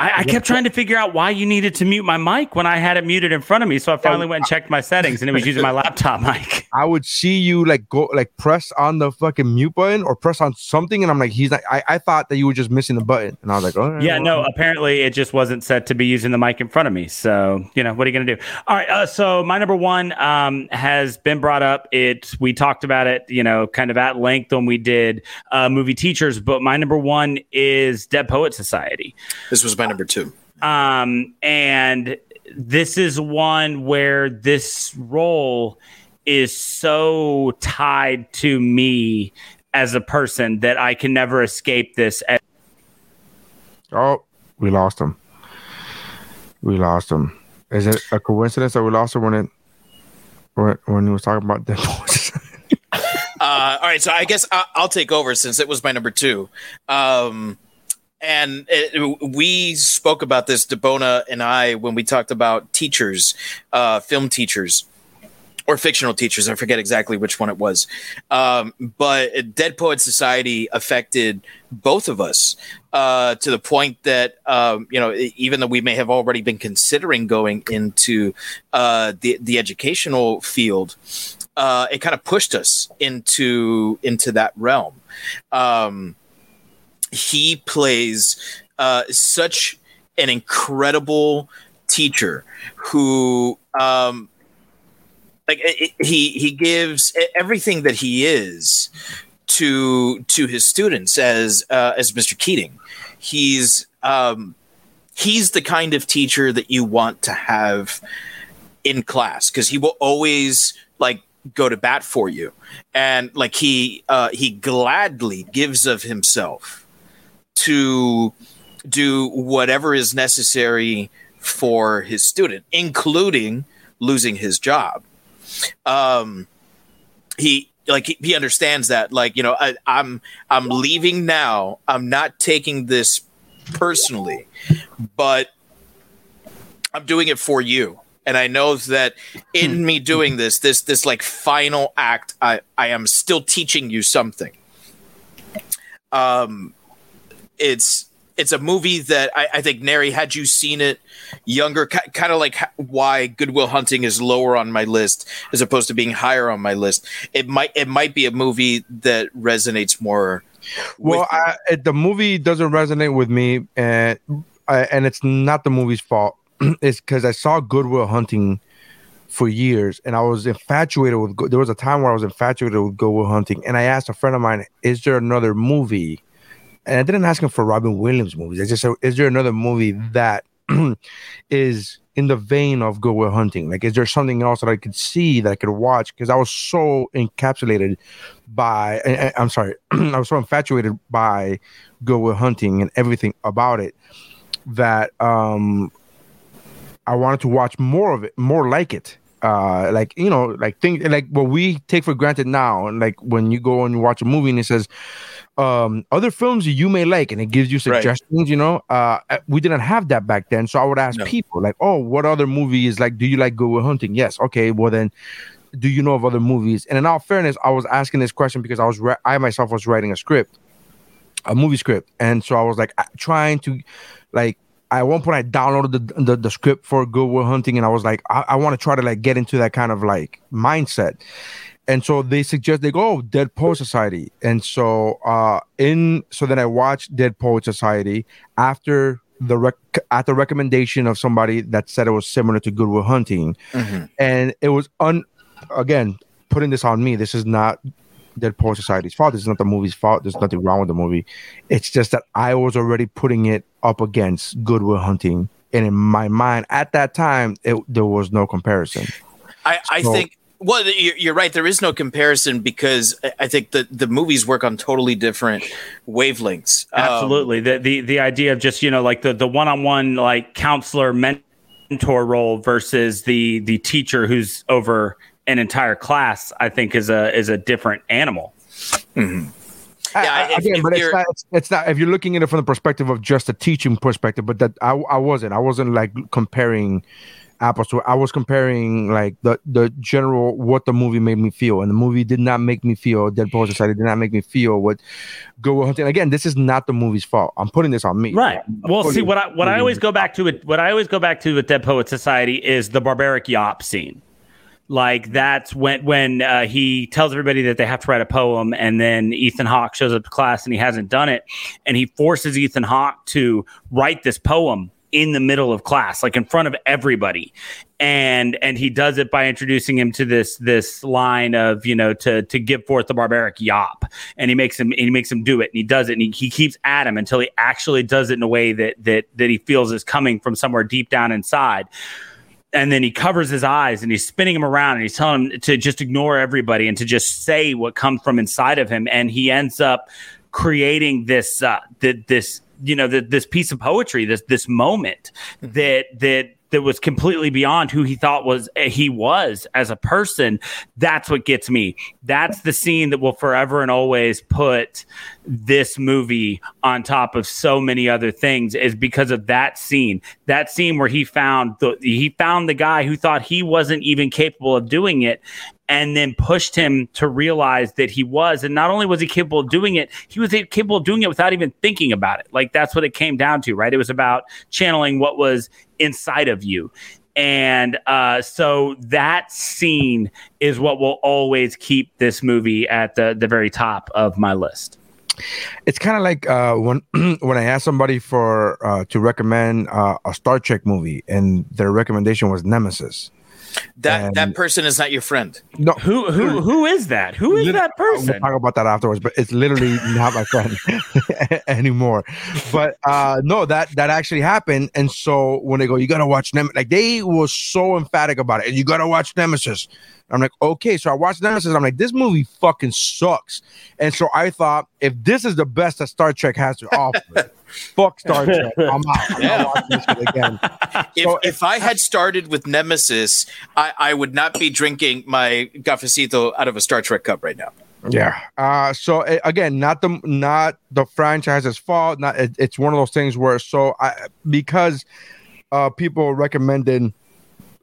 I, I kept trying to figure out why you needed to mute my mic when I had it muted in front of me. So I finally went and checked my settings and it was using my laptop mic. I would see you like go like press on the fucking mute button or press on something, and I'm like, he's not. I, I thought that you were just missing the button, and I was like, oh Yeah, no, apparently it just wasn't set to be using the mic in front of me. So, you know, what are you going to do? All right. Uh, so, my number one um, has been brought up. It We talked about it, you know, kind of at length when we did uh, movie teachers, but my number one is Dead Poet Society. this was my number two Um, and this is one where this role is so tied to me as a person that I can never escape this. Oh, we lost him. We lost him. Is it a coincidence that we lost him when it when, when he was talking about dead boys? Uh, all right, so I guess I- I'll take over since it was my number two. Um, and it, we spoke about this, Debona and I, when we talked about teachers, uh, film teachers, or fictional teachers. I forget exactly which one it was. Um, but Dead Poet Society affected both of us uh, to the point that, um, you know, even though we may have already been considering going into uh, the, the educational field, uh, it kind of pushed us into into that realm. Um, he plays uh, such an incredible teacher who um, like it, he he gives everything that he is to to his students as uh, as Mr. Keating. He's um, he's the kind of teacher that you want to have in class because he will always like go to bat for you and like he uh, he gladly gives of himself to do whatever is necessary for his student including losing his job. Um he like he, he understands that like you know I, i'm i'm leaving now. I'm not taking this personally but i'm doing it for you. And i know that in me doing this this this like final act i i am still teaching you something. Um it's it's a movie that I, I think Neri, had you seen it younger, ca- kind of like ha- why Good Will Hunting is lower on my list as opposed to being higher on my list. It might it might be a movie that resonates more. Well, I, the movie doesn't resonate with me, and I, and it's not the movie's fault. it's because I saw Good Will Hunting for years, and I was infatuated with. There was a time where I was infatuated with Good Will Hunting, and I asked a friend of mine, "Is there another movie?" And I didn't ask him for Robin Williams movies. I just said, "Is there another movie that is in the vein of Good Will Hunting? Like, is there something else that I could see that I could watch?" Because I was so encapsulated by, I- I- I'm sorry, I was so infatuated by Good Will Hunting and everything about it that um I wanted to watch more of it, more like it. Uh, like you know, like things like what we take for granted now, and like when you go and you watch a movie and it says um other films you may like, and it gives you suggestions. You know, uh, we didn't have that back then, so I would ask people like, "Oh, what other movies? Like, do you like Good Will Hunting?" Yes, okay. Well then, do you know of other movies? And in all fairness, I was asking this question because I was ri- I myself was writing a script, a movie script, and so I was like trying to like at one point I downloaded the the, the script for Good Will Hunting, and I was like, I, I want to try to like get into that kind of like mindset. And so they suggest they go oh, Dead Poet Society, and so uh in so then I watched Dead Poet Society after the rec- at the recommendation of somebody that said it was similar to Good Will Hunting, and it was un again putting this on me. This is not Dead Poet Society's fault. This is not the movie's fault. There's nothing wrong with the movie. It's just that I was already putting it up against Good Will Hunting, and in my mind at that time, it, there was no comparison. I, I So- think well you're, you're right there is no comparison because I- I think that the movies work on totally different wavelengths. Um, Absolutely. the the the idea of just, you know, like the the one-on-one like counselor mentor role versus the the teacher who's over an entire class, I think is a is a different animal. I- I- again, but it's not, it's, it's not. If you're looking at it from the perspective of just a teaching perspective, but that I, I wasn't. I wasn't like comparing apples to. I was comparing like the the general what the movie made me feel, and the movie did not make me feel. Dead Poet Society did not make me feel what Good Will Hunting. Again, this is not the movie's fault. I'm putting this on me. Right. I'm Well, see what I what I always go back to it. What I always go back to with Dead Poet Society is the barbaric yawp scene. Like that's when when uh, he tells everybody that they have to write a poem, and then Ethan Hawke shows up to class and he hasn't done it, and he forces Ethan Hawke to write this poem in the middle of class, like in front of everybody, and and he does it by introducing him to this this line of you know to to give forth the barbaric yawp, and he makes him he makes him do it, and he does it, and he, he keeps at him until he actually does it in a way that that that he feels is coming from somewhere deep down inside. And then he covers his eyes and he's spinning him around and he's telling him to just ignore everybody and to just say what comes from inside of him. And he ends up creating this uh th- this you know th- this piece of poetry this this moment that that that was completely beyond who he thought was eh, he was as a person. That's what gets me. That's the scene that will forever and always put this movie on top of so many other things is because of that scene. That scene where he found the he found the guy who thought he wasn't even capable of doing it and then pushed him to realize that he was. And not only was he capable of doing it, he was capable of doing it without even thinking about it. Like that's what it came down to, right? It was about channeling what was inside of you. And uh, so that scene is what will always keep this movie at the, the very top of my list. It's kind of like uh, when when I asked somebody for uh, to recommend uh, a Star Trek movie, and their recommendation was Nemesis. That And- that person is not your friend. No, Who who who is that? Who is that person? We'll person? talk about that afterwards, but it's literally not my friend anymore. But uh no, that that actually happened. And so when they go, you gotta watch Nemesis, like they were so emphatic about it. And you gotta watch Nemesis. I'm like, okay. So I watched Nemesis. I'm like, this movie fucking sucks. And so I thought, if this is the best that Star Trek has to offer, fuck Star Trek. I'm out. I'm Yeah. not watching this shit again. If, if I had started with Nemesis, I, I would not be drinking my cafecito out of a Star Trek cup right now. Yeah. Uh, so again, not the not the franchise's fault. Not it, it's one of those things where so I because uh, people recommended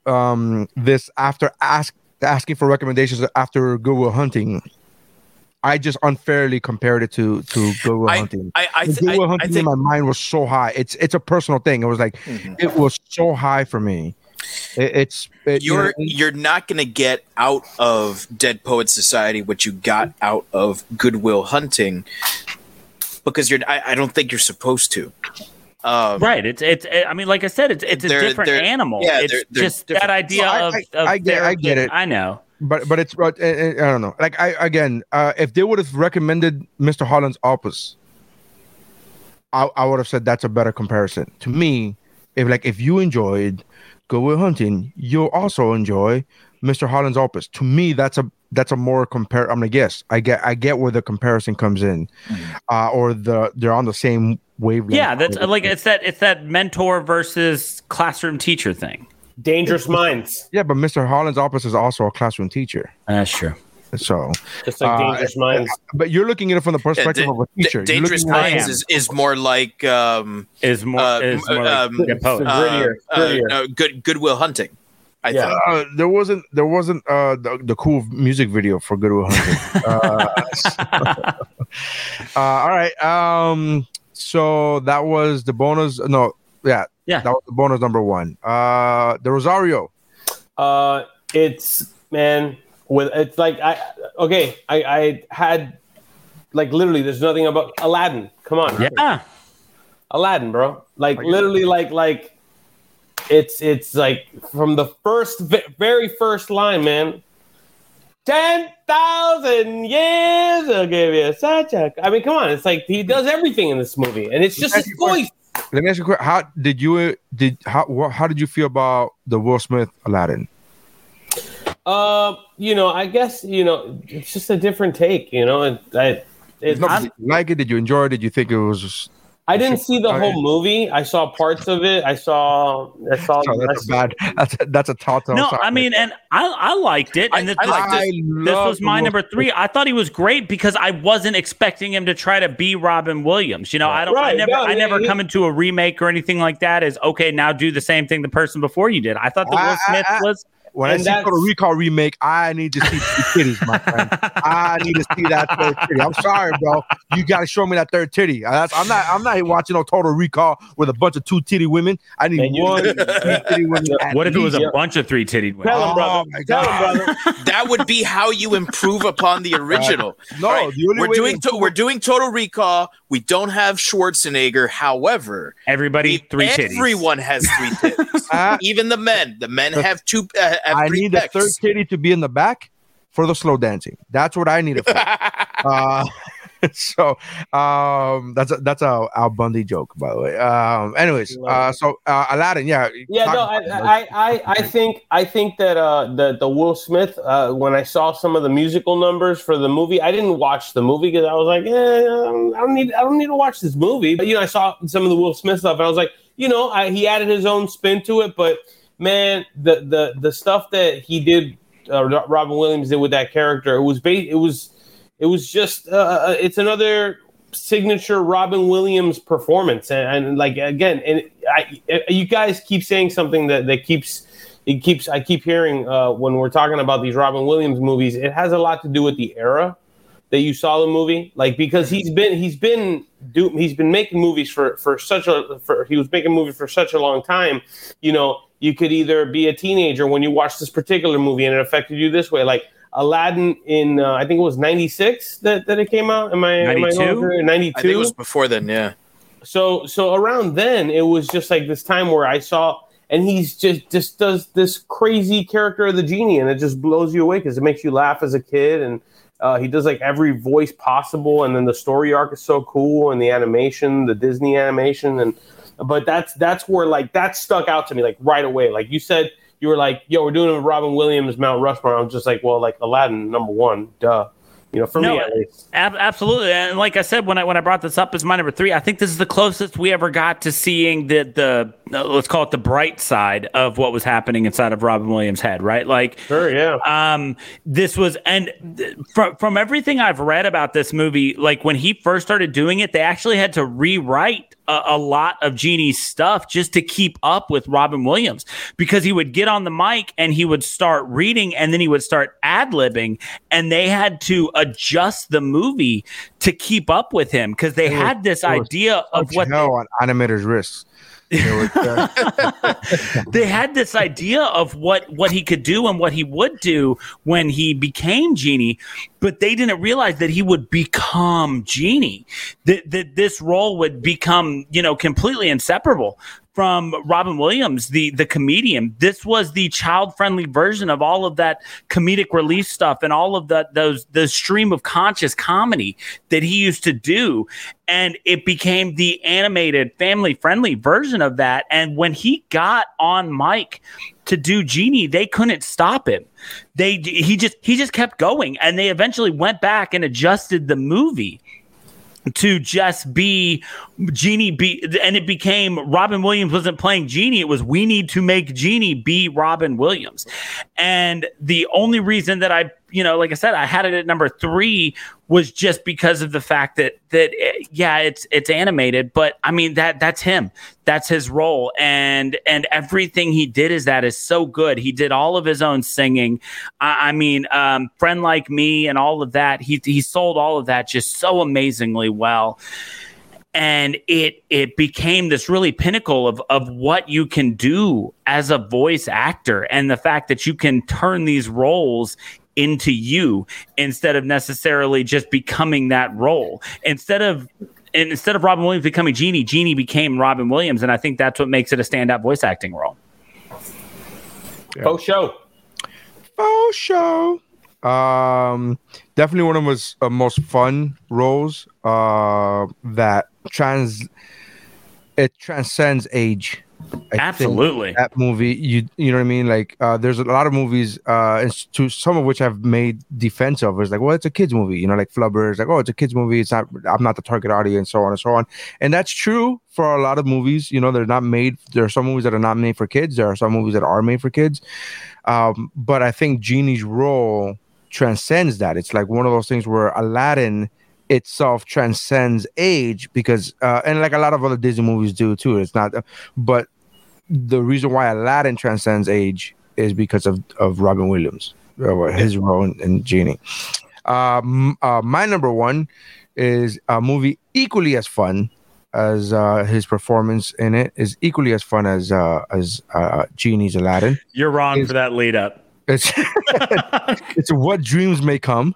um, this after ask asking for recommendations after Good Will Hunting. I just unfairly compared it to to Google I- Hunting. I- I th- Google I Hunting in think- my mind was so high. It's it's a personal thing. It was like Mm-hmm. it was so high for me. It, it's it, you know, You're you're not going to get out of Dead Poet Society what you got out of Good Will Hunting because you're. I, I don't think you're supposed to. Um, Right. It's it's. I mean, like I said, it's it's a They're- different they're- animal. yeah, it's they're- they're just that idea No, I- of, I- of I get- I get it. I know. but but it's but uh, uh, I don't know. Like I again, uh, if they would have recommended Mr. Holland's Opus, I, I would have said that's a better comparison to me. If like if you enjoyed Good Will Hunting, you'll also enjoy Mr. Holland's Opus. To me, that's a that's a more compare. I'm gonna guess. I get I get where the comparison comes in, uh, or the they're on the same wavelength. Yeah, that's like it's that it's that mentor versus classroom teacher thing. Dangerous Minds. yeah, but Mr. Holland's Opus is also a classroom teacher. That's true. So Just like Uh, Minds. but you're looking at it from the Yeah, perspective Da- of a teacher. Da- Dangerous looking at it- Minds is, is more like um, Is more uh, is more um, like yeah, poet. uh, Grittier, uh, grittier. uh, good Goodwill Hunting. I Yeah. think. Uh, there wasn't there wasn't uh the, the cool music video for Good Will Hunting. uh, uh, all right. Um. So that was the bonus. No. Yeah. Yeah. That was the bonus number one. Uh, Del Rosario. Uh, it's man with it's like I okay. I I had like literally. There's nothing about Aladdin. Come on, yeah. Aladdin, bro. Like literally, like like it's it's like from the first very first line, man. Ten thousand years will give you such a. I mean, come on. It's like he does everything in this movie, and it's just his voice. Let me ask you a question. How did you did how how did you feel about the Will Smith Aladdin? Uh, you know, I guess you know it's just a different take. You know, it, I, it, you like it? Did you enjoy it? Did you think it was? Just, I didn't see the whole movie. I saw parts of it. I saw. I saw. Oh, that's a bad. That's a, that's a telltale. No. I mean, and I, I liked it, and I- this, I liked this, it. this was my number three. I thought he was great because I wasn't expecting him to try to be Robin Williams. You know, I don't, I never, no, I never he- come into a remake or anything like that. Is okay, now do the same thing the person before you did. I thought the Will I- I- Smith I- was. When And I see that's- Total Recall remake, I need to see two titties, my friend. I need to see that third titty. I'm sorry, bro. You got to show me that third titty. Uh, That's, I'm not. I'm not watching no Total Recall with a bunch of two titty women. I need you- one three titty women. What if it was a Yeah. bunch of three titted women? Tell him, brother. Oh, my Tell God. him, brother. that would be how you improve upon the original. No, All right, the only we're way doing to to, we're doing Total Recall. We don't have Schwarzenegger. However, Everybody three titties. everyone has three titties. Uh, Even the men. The men have two. Uh, have I three need the third titty to be in the back for the slow dancing. That's what I need it for. uh, so um, that's a, that's a Al Bundy joke, by the way. Um, anyways, uh, so uh, Aladdin, yeah, Yeah, no. I, I, I, I think, I think that uh, the the Will Smith. Uh, when I saw some of the musical numbers for the movie, I didn't watch the movie because I was like, eh, I don't- I don't need, I don't need to watch this movie. But you know, I saw some of the Will Smith stuff, and I was like, you know, I, he added his own spin to it. But man, the the the stuff that he did, uh, Robin Williams did with that character, it was ba- it was it was just uh, it's another signature Robin Williams performance, and, and like again, and I, you guys keep saying something that that keeps it keeps I keep hearing uh, when we're talking about these Robin Williams movies. It has a lot to do with the era that you saw the movie, like because he's been he's been do he's been making movies for for such a for he was making movies for such a long time. You know, you could either be a teenager when you watch this particular movie and it affected you this way, like. Aladdin in uh, I think it was '96 that, that it came out. Am I '92? '92. I think it was before then. Yeah. So so around then it was just like this time where I saw and he's just just does this crazy character of the genie and it just blows you away because it makes you laugh as a kid and uh, he does like every voice possible and then the story arc is so cool and the animation the disney animation and but that's that's where like that stuck out to me like right away. Like you said you were like yo we're doing with robin williams mount rushmore. I'm just like well like aladdin number one duh. You know, for no, me at least. Ab- absolutely, and like I said when I when I brought this up as my number three, I think this is the closest we ever got to seeing the the let's call it the bright side of what was happening inside of Robin Williams' head, right? Like, sure, yeah. Um, this was, and th- from from everything I've read about this movie, like when he first started doing it, they actually had to rewrite a, a, lot of Genie's stuff just to keep up with Robin Williams because he would get on the mic and he would start reading and then he would start ad libbing, and they had to adjust the movie to keep up with him because they had this idea of what hell on animators' wrists. they had this idea of what what he could do and what he would do when he became genie but they didn't realize that he would become genie. That, that this role would become you know completely inseparable from Robin Williams, the the comedian. This was the child friendly version of all of that comedic relief stuff and all of that those the stream of conscious comedy that he used to do, and it became the animated family friendly version of that. And when he got on mic to do Genie, they couldn't stop him. They he just he just kept going, and they eventually went back and adjusted the movie to just be Genie be and it became Robin Williams wasn't playing Genie it was we need to make Genie be Robin Williams. And the only reason that I you know like I said I had it at number 3 was just because of the fact that that eh, yeah it's it's animated but I mean that that's him. That's his role. And and everything he did is that is so good. He did all of his own singing. I, I mean um, friend like me and all of that he he sold all of that just so amazingly well. And it it became this really pinnacle of of what you can do as a voice actor. And the fact that you can turn these roles into you instead of necessarily just becoming that role instead of and instead of Robin Williams becoming Genie, Genie became Robin Williams, and I think that's what makes it a standout voice acting role. Yeah. Faux show. Faux show. Um, definitely one of his uh, most fun roles. Uh, that trans it transcends age. I Absolutely, that movie. You you know what I mean? Like, uh, there's a lot of movies, uh, to some of which I've made defense of. It's like, well, it's a kids movie. You know, like Flubber. like, oh, it's a kids movie. It's not. I'm not the target audience. So on and so on. And that's true for a lot of movies. You know, they're not made. There are some movies that are not made for kids. There are some movies that are made for kids. Um, but I think Genie's role transcends that. It's like one of those things where Aladdin itself transcends age because uh, and like a lot of other Disney movies do too. It's not, but the reason why Aladdin transcends age is because of of Robin Williams, his role in, in Genie. Um, uh, my number one is a movie equally as fun as uh, his performance in it is equally as fun as uh, as uh, Genie's Aladdin. You're wrong it's, for that lead up. It's it's what dreams may come.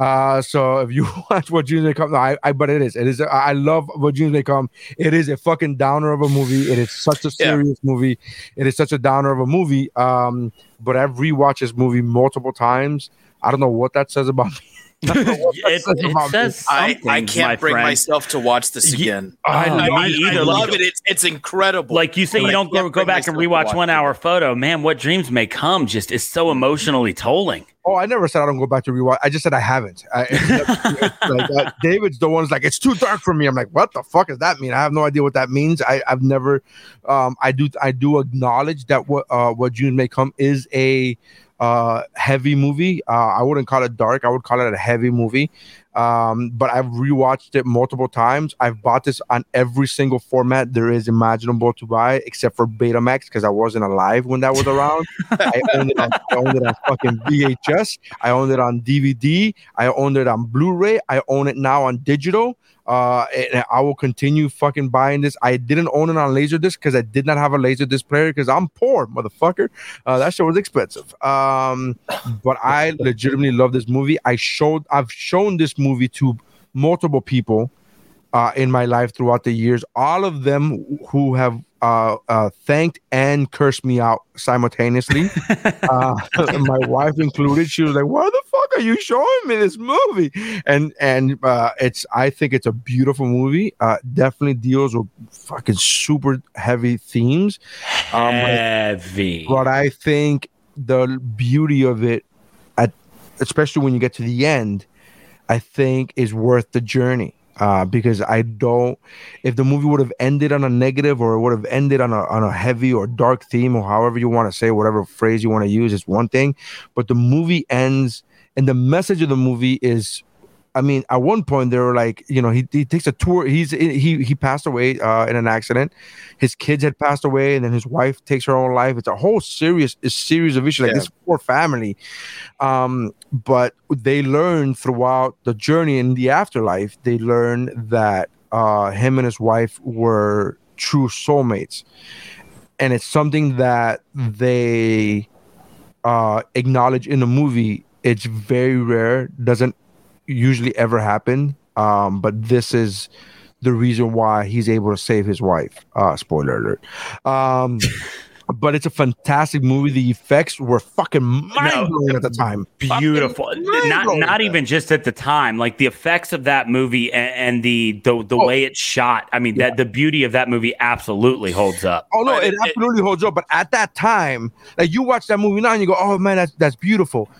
Uh, so if you watch What Dreams May Come, no, I, I, but it is, it is. I love What Dreams May Come. It is a fucking downer of a movie. It is such a serious yeah. movie. It is such a downer of a movie. Um, but I've rewatched this movie multiple times. I don't know what that says about me. it, it says I, I can't bring friend. myself to watch this again. Oh, I, I, I, I love it. It's, it's incredible. Like you say, you don't go, go back and rewatch one hour photo. Man, what dreams may come just is so emotionally tolling. Oh, I never said I don't go back to rewatch. I just said I haven't. I, like, uh, David's the one's like, it's too dark for me. I'm like, what the fuck does that mean? I have no idea what that means. I, I've never. Um, I do. I do acknowledge that what uh, what June may come is a uh heavy movie. Uh, I wouldn't call it dark. I would call it a heavy movie. Um, but I've rewatched it multiple times. I've bought this on every single format there is imaginable to buy, except for Betamax because I wasn't alive when that was around. I owned it on, I owned it on fucking VHS. I owned it on DVD. I owned it on Blu-ray. I own it now on digital. Uh, and I will continue fucking buying this. I didn't own it on Laserdisc because I did not have a Laserdisc player because I'm poor, motherfucker. Uh, that shit was expensive. Um, but I legitimately love this movie. I showed, I've shown this movie to multiple people uh, in my life throughout the years. All of them who have uh, uh, thanked and cursed me out simultaneously. uh, my wife included. She was like, "Why the fuck are you showing me this movie?" And and uh, it's I think it's a beautiful movie. Uh, definitely deals with fucking super heavy themes. Um, Heavy. but I think the beauty of it, at especially when you get to the end, I think is worth the journey. Uh, because I don't, if the movie would have ended on a negative or it would have ended on a on a heavy or dark theme or however you want to say, whatever phrase you want to use, is one thing. But the movie ends, and the message of the movie is I mean, at one point they were like, you know, he, he takes a tour. He's he he passed away uh, in an accident. His kids had passed away, and then his wife takes her own life. It's a whole serious a series of issues like Yeah. this poor family. Um, but they learn throughout the journey in the afterlife. They learn that uh, him and his wife were true soulmates, and it's something that they uh, acknowledge in the movie. It's very rare. Doesn't usually ever happen. Um, but this is the reason why he's able to save his wife. Uh, spoiler alert. Um, but it's a fantastic movie. The effects were fucking mind blowing at the time. beautiful not not even just at the time like the effects of that movie and, and the the, Oh. the way it's shot i mean that the beauty of that movie absolutely holds up Oh no, it absolutely holds up. But at that time, like you watch that movie now and you go, "Oh man, that's that's beautiful."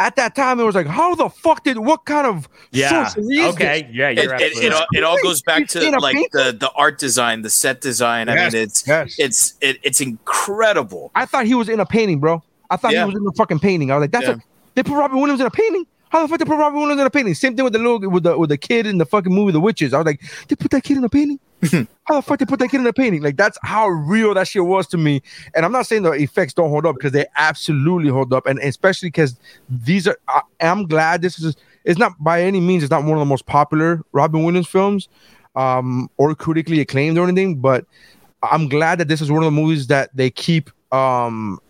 At that time, it was like, "How the fuck did? What kind of Yeah. sorcery is Okay. this?" Yeah, It, you're it, it, absolutely all, right. it all goes back to like the, the art design, the set design. I mean, it's yes. it's it, it's incredible. I thought he was in a painting, bro. I thought Yeah. he was in a fucking painting. I was like, "That's Yeah. a they put Robin Williams in a painting." How the fuck they put Robin Williams in a painting? Same thing with the little with the with the kid in the fucking movie The Witches. I was like, they put that kid in a painting. how the fuck they put that kid in a painting? Like that's how real that shit was to me. And I'm not saying the effects don't hold up because they absolutely hold up, and especially because these are. I, I'm glad this is. It's not by any means. It's not one of the most popular Robin Williams films, um, or critically acclaimed or anything. But I'm glad that this is one of the movies that they keep um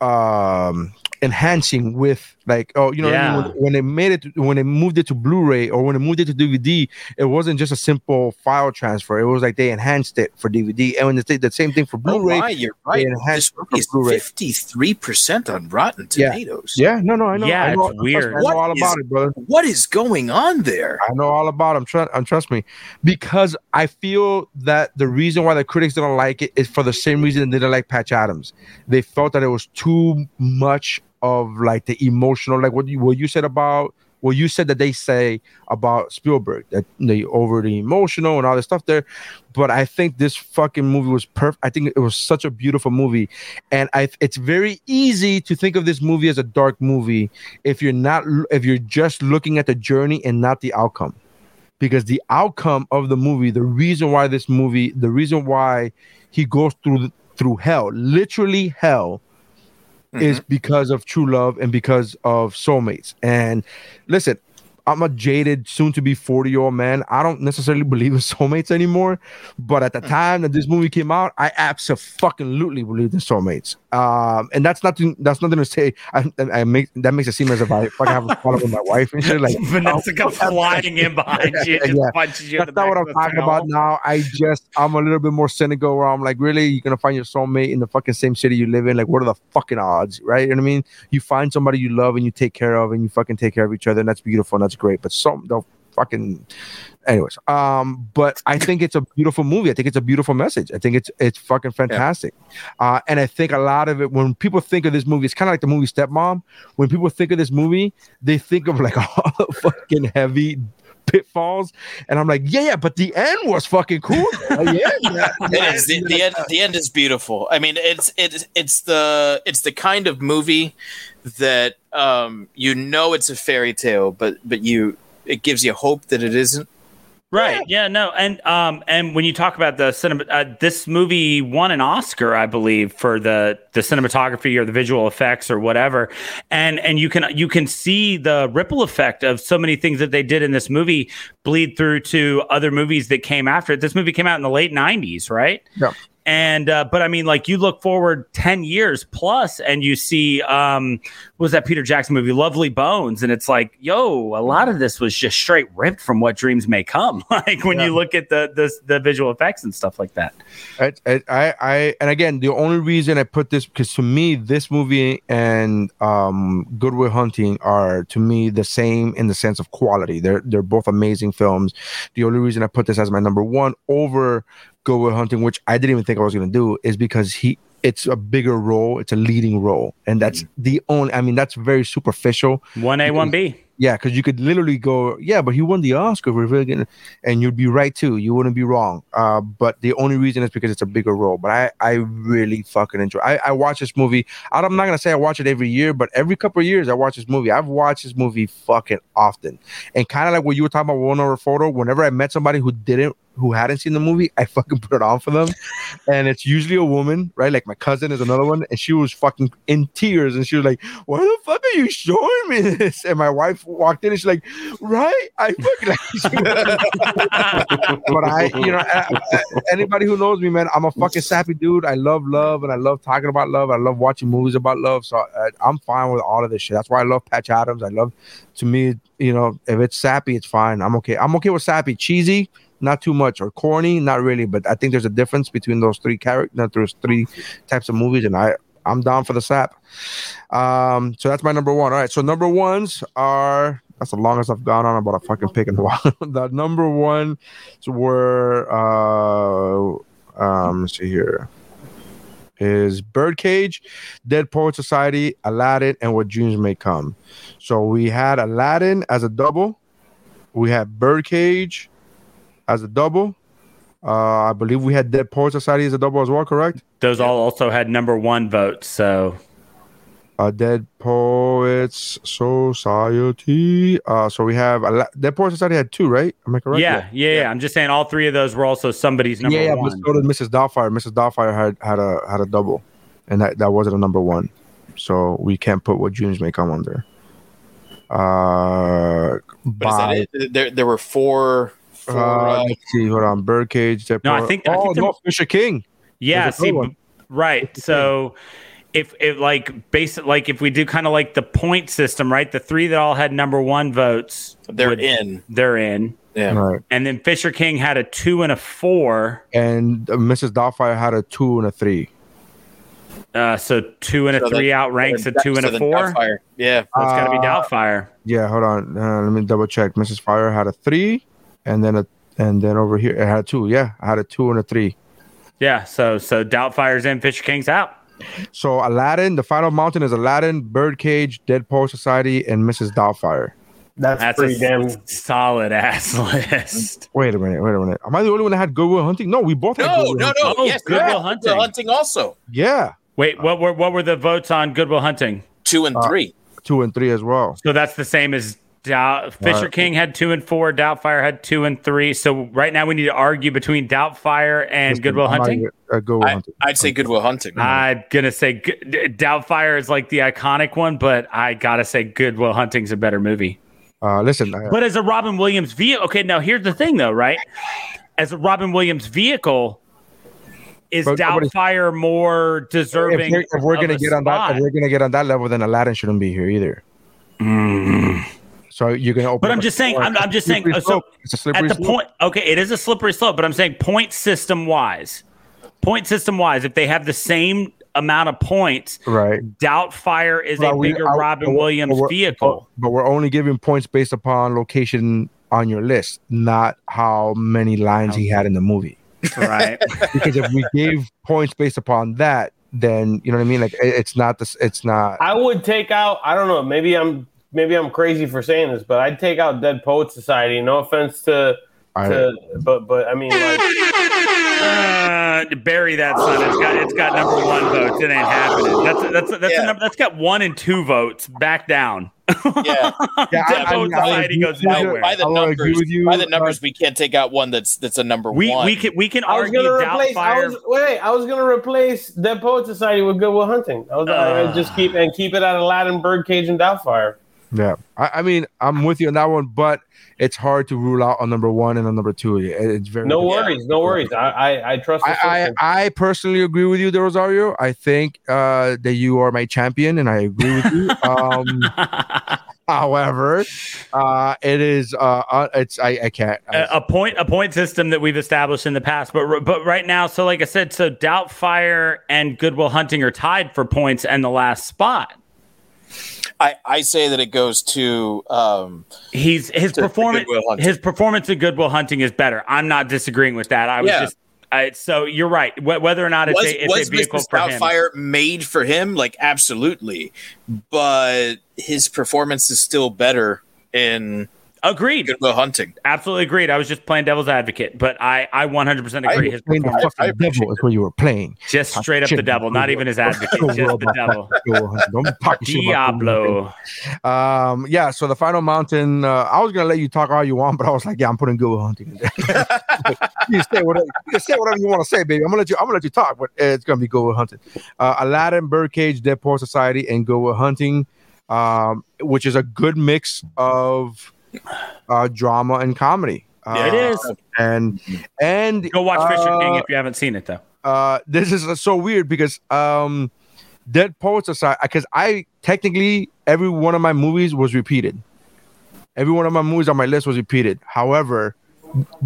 um enhancing with like oh you know what I mean? When, when they made it when they moved it to blu-ray or when they moved it to dvd it wasn't just a simple file transfer it was like they enhanced it for dvd and when they did the same thing for Oh blu-ray my, you're they right. enhanced This it for blu-ray fifty three percent on Rotten Yeah. Tomatoes. yeah no no i know Yeah, I know, it's weird. I know What all is- about it brother What is going on there? I know all about them. Trust, and um, trust me, because I feel that the reason why the critics didn't like it is for the same reason they didn't like Patch Adams. They felt that it was too much of like the emotional, like what you what you said about what you said that they say about Spielberg that they over the emotional and all this stuff there. But I think this fucking movie was perfect. I think it was such a beautiful movie, and I it's very easy to think of this movie as a dark movie if you're not if you're just looking at the journey and not the outcome because the outcome of the movie the reason why this movie the reason why he goes through through hell literally hell is mm-hmm. because of true love and because of soulmates and listen I'm a jaded, soon to be 40 year old man. I don't necessarily believe in soulmates anymore. But at the mm. time that this movie came out, I absolutely believed in soulmates. Um, and that's nothing. That's nothing to say. I, I make that makes it seem as if I fucking have a problem with my wife and shit. Like vanessa comes flying in behind you and just punches you That's not what I'm talking about now. I just I'm a little bit more cynical where I'm like, really, you're gonna find your soulmate in the fucking same city you live in? Like, what are the fucking odds, right? You know what I mean? You find somebody you love and you take care of, and you fucking take care of each other, and that's beautiful and that's great. But some the fucking. Anyways, um, but I think it's a beautiful movie. I think it's a beautiful message. I think it's it's fucking fantastic. Uh, and I think a lot of it when people think of this movie, it's kind of like the movie Stepmom. When people think of this movie, they think of like all the fucking heavy pitfalls, and I'm like, yeah, yeah, but the end was fucking cool. Like, yeah, yeah, It is the, the end. The end is beautiful. I mean, it's it's it's the it's the kind of movie that um you know it's a fairy tale, but but you it gives you hope that it isn't. Right. Yeah. No. And um and when you talk about the cinema, uh, this movie won an Oscar, I believe, for the the cinematography or the visual effects or whatever. And and you can you can see the ripple effect of so many things that they did in this movie bleed through to other movies that came after it. This movie came out in the late '90s, right? Yeah. And uh, but I mean, like you look forward ten years plus, and you see um, what was that Peter Jackson movie, Lovely Bones, and it's like, yo, a lot of this was just straight ripped from What Dreams May Come. like when you look at the, the the visual effects and stuff like that. I, I, I, I- and again, the only reason I put this because to me, this movie and um, Good Will Hunting are to me the same in the sense of quality. They're they're both amazing films. The only reason I put this as my number one over Good Will Hunting, which I didn't even think I was going to do, is because he it's a bigger role. It's a leading role, and that's mm. the only. I mean, that's very superficial. One A, one B. Yeah, because you could literally go, yeah, but he won the Oscar for getting, and you'd be right too. You wouldn't be wrong. Uh, but the only reason is because it's a bigger role. But I, I really fucking enjoy. I, I watch this movie. I'm not gonna say I watch it every year, but every couple of years I watch this movie. I've watched this movie fucking often, and kind of like what you were talking about One Hour Photo. Whenever I met somebody who didn't, who hadn't seen the movie, I fucking put it on for them, and it's usually a woman, right? Like my cousin is another one, and she was fucking in tears, and she was like, "Why the fuck are you showing me this?" And my wife walked in, and she's like, "Right, I fucking like." but I, you know, anybody who knows me, man, I'm a fucking sappy dude. I love love, and I love talking about love. I love watching movies about love. So I, I'm fine with all of this shit. That's why I love Patch Adams. I love, to me, you know, if it's sappy, it's fine. I'm okay. I'm okay with sappy, cheesy, not too much, or corny, not really. But I think there's a difference between those three characters, those three types of movies, and I. I'm down for the sap. Um, so that's my number one. All right. So number ones are that's the longest I've gone on about a fucking pick in a while. the number one were uh um let's see here is Birdcage, Dead Poet Society, Aladdin, and What Dreams May Come. So we had Aladdin as a double. We had Birdcage as a double. Uh, I believe we had Dead Poet Society as a double as well, correct? Those all also had number one votes. So uh, Dead Poets Society. Uh, so we have a Dead Poets Society had two, right? Am I correct? yeah, yeah, yeah, I'm just saying all three of those were also somebody's number yeah, yeah, one. but so did Mrs. Doubtfire. Mrs. Doubtfire had had a had a double, and that, that wasn't a number one. So we can't put what Dreams may come under. Uh, But by. There there were four. Four uh, uh, let's see. Hold on, Birdcage. Dead No, I Poet- think- I oh think there- no, Fisher King. Yeah, see, b- right. So if if like basic like if we do kind of like the point system, right? The three that all had number one votes, They're would- in. They're in. Yeah. Right. And then Fisher King had a two and a four. And uh, Mrs. Doubtfire had a two and a three. Uh, so two and a So three outranks a two and a four. Doubtfire. Yeah. So it's got to be Uh, Doubtfire. Yeah, hold on. Uh, let me double check. Mrs. Fire had a three, and then a and then over here it had a two. Yeah, I had a two and a three. Yeah. So so Doubtfire's in. Fisher King's out. So Aladdin, the final mountain is Aladdin, Birdcage, Dead Poet Society, and Mrs. Doubtfire. That's, That's pretty a damn. solid ass list. Wait a minute, wait a minute. Am I the only one that had Good Will Hunting? No, we both had No, Goodwill no, Hunting. no. Oh, yes, Goodwill yeah, Hunting. Hunting also. Yeah, Wait, what were what were the votes on Good Will Hunting? Two and Uh, three. two and three as well. So that's the same as Doubt. Fisher Right. King had two and four. Doubtfire had two and three. So right now we need to argue between Doubtfire and Listen, Good Will Hunting. even- uh, Goodwill I, Hunting. I'd say Good Will Hunting. I'm gonna say G- D- Doubtfire is like the iconic one, but I gotta say Good Will Hunting's a better movie. Uh, listen, I- But as a Robin Williams vehicle, okay. Now here's the thing, though, right? As a Robin Williams vehicle, is But nobody- Doubtfire more deserving? we're, if we're of gonna a get on that, if we're gonna get on that level, then Aladdin shouldn't be here either. So you're gonna open. But I'm just saying. I'm, I'm just saying. Slippery uh, So it's a slippery at the slope. point, okay, it is a slippery slope. But I'm saying point system wise, point system wise, if they have the same amount of points, right? Doubtfire is But a we- bigger I- Robin but Williams but we're- vehicle. But we're only giving points based upon location on your list, not how many lines he had in the movie. Right. because if we gave points based upon that, then you know what I mean. Like it- it's not this. It's not. I would take out. I don't know. Maybe I'm maybe I'm crazy for saying this, but I'd take out Dead Poet Society. No offense to, I- to but but I mean like Uh, bury that son. It's got it's got number one votes. It ain't happening. That's that's that's a number, that's got one and two votes. Back down. Yeah, Yeah, Dead I- I Poet mean, I Society agree goes with by, nowhere. by the I will numbers, you, by the numbers, we can't take out one that's that's a number We one. we can we can I was gonna replace. I was, wait, I was gonna replace Dead Poet Society with Good Will Hunting. I was I just keep and keep it at Aladdin, Birdcage, and Doubtfire. Yeah, I, I mean, I'm with you on that one, but it's hard to rule out on number one and on number two. It- It's very No difficult. worries, no worries. I I, I trust. I, I. I personally agree with you, Del Rosario. I think uh, that you are my champion, and I agree with you. Um, however, uh, it is uh, uh, it's I, I can't. I, a, a point a point system that we've established in the past, but but right now, so like I said, so Doubtfire and Good Will Hunting are tied for points and the last spot. I, I say that it goes to um, He's his To- performance his performance in Good Will Hunting is better. I'm not disagreeing with that. I was Yeah. just I, so you're right. Wh- whether or not it's was, a, it's was a vehicle Mr. for him. Made for him? Like absolutely, but his performance is still better in Agreed. Good Will Hunting. Absolutely agreed. I was just playing devil's advocate, but I I 100% agree. His playing the performance fucking devil is what you were playing. just straight up the devil, not even his advocate, just the devil. Don't be talking shit about the Diablo. Um, yeah. So the final mountain. Uh, I was gonna let you talk all you want, but I was like, yeah, I'm putting Good Will Hunting. In there. you say whatever. You say whatever you want to say, baby. I'm gonna let you. I'm gonna let you talk, but it's gonna be Good Will Hunting. Uh, Aladdin, Birdcage, Dead Poor Society, and Good Will Hunting, um, which is a good mix of uh, drama and comedy. Uh, Yeah, it is. And and Go watch Fisher King uh, if you haven't seen it though. uh this is so weird because um dead poets aside because i technically every one of my movies was repeated every one of my movies on my list was repeated however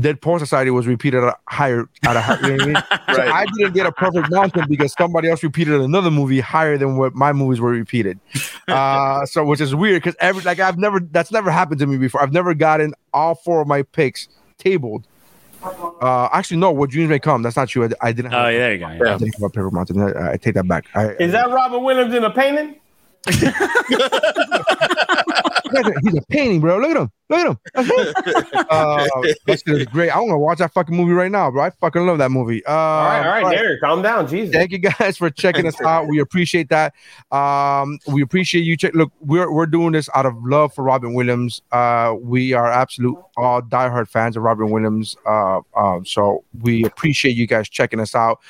dead poet society was repeated at a higher at a higher you know what i mean so i didn't get a perfect mountain because somebody else repeated another movie higher than what my movies were repeated uh so which is weird because every like i've never that's never happened to me before i've never gotten all four of my picks tabled uh, actually, no. What dreams may come. That's not true. I, I didn't. Oh, Have yeah, there you go. I didn't have a paper mountain. I, I take that back. I, Is that Robin Williams in a painting? he's a painting, bro. Look at him. Look at him. That's him. uh, that shit is great. I want to watch that fucking movie right now, bro. I fucking love that movie. Uh, All right, all right, Derek, calm down, Jesus. Thank you guys for checking us out. We appreciate that. Um, we appreciate you. Check. Look, we're we're doing this out of love for Robin Williams. Uh, we are absolute all diehard fans of Robin Williams. Uh, um, so we appreciate you guys checking us out.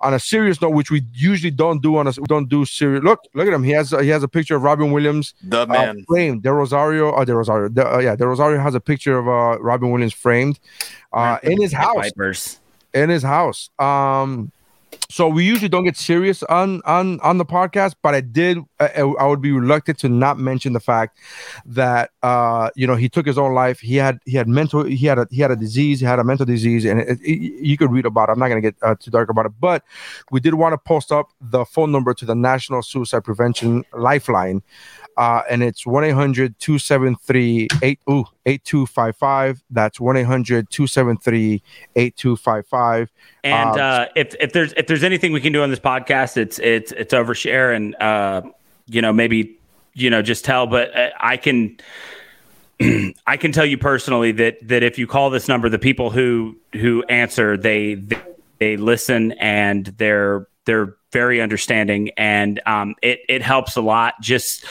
On a serious note, which we usually don't do on us, we don't do serious. Look, look at him. He has he has a picture of Robin Williams, The uh, man. framed. Del Rosario, uh, Del Rosario, De, uh, yeah, De Rosario has a picture of uh, Robin Williams framed uh, in his house Vipers. in his house. Um, so we usually don't get serious on on on the podcast, but I did. I, I would be reluctant to not mention the fact that uh, you know he took his own life. He had he had mental he had a he had a disease. He had a mental disease, and it, it, you could read about it. I'm not gonna get uh, too dark about it, but we did want to post up the phone number to the National Suicide Prevention Lifeline. Uh, and it's 1-800-273-8255. That's 1-800-273-8255. And Um, uh, if if there's if there's anything we can do on this podcast, it's it's it's overshare and uh, you know maybe you know just tell. But uh, I can I can tell you personally that that if you call this number, the people who who answer they they, they listen and they're they're very understanding and um, it it helps a lot. Just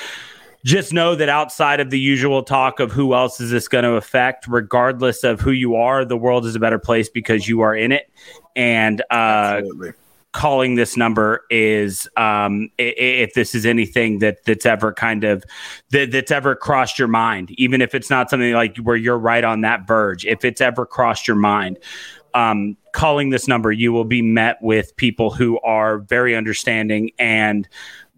just know that outside of the usual talk of who else is this going to affect, regardless of who you are, the world is a better place because you are in it. And uh, calling this number is, um, if this is anything that that's ever kind of that, that's ever crossed your mind, even if it's not something like where you're right on that verge, if it's ever crossed your mind. Um, calling this number, you will be met with people who are very understanding and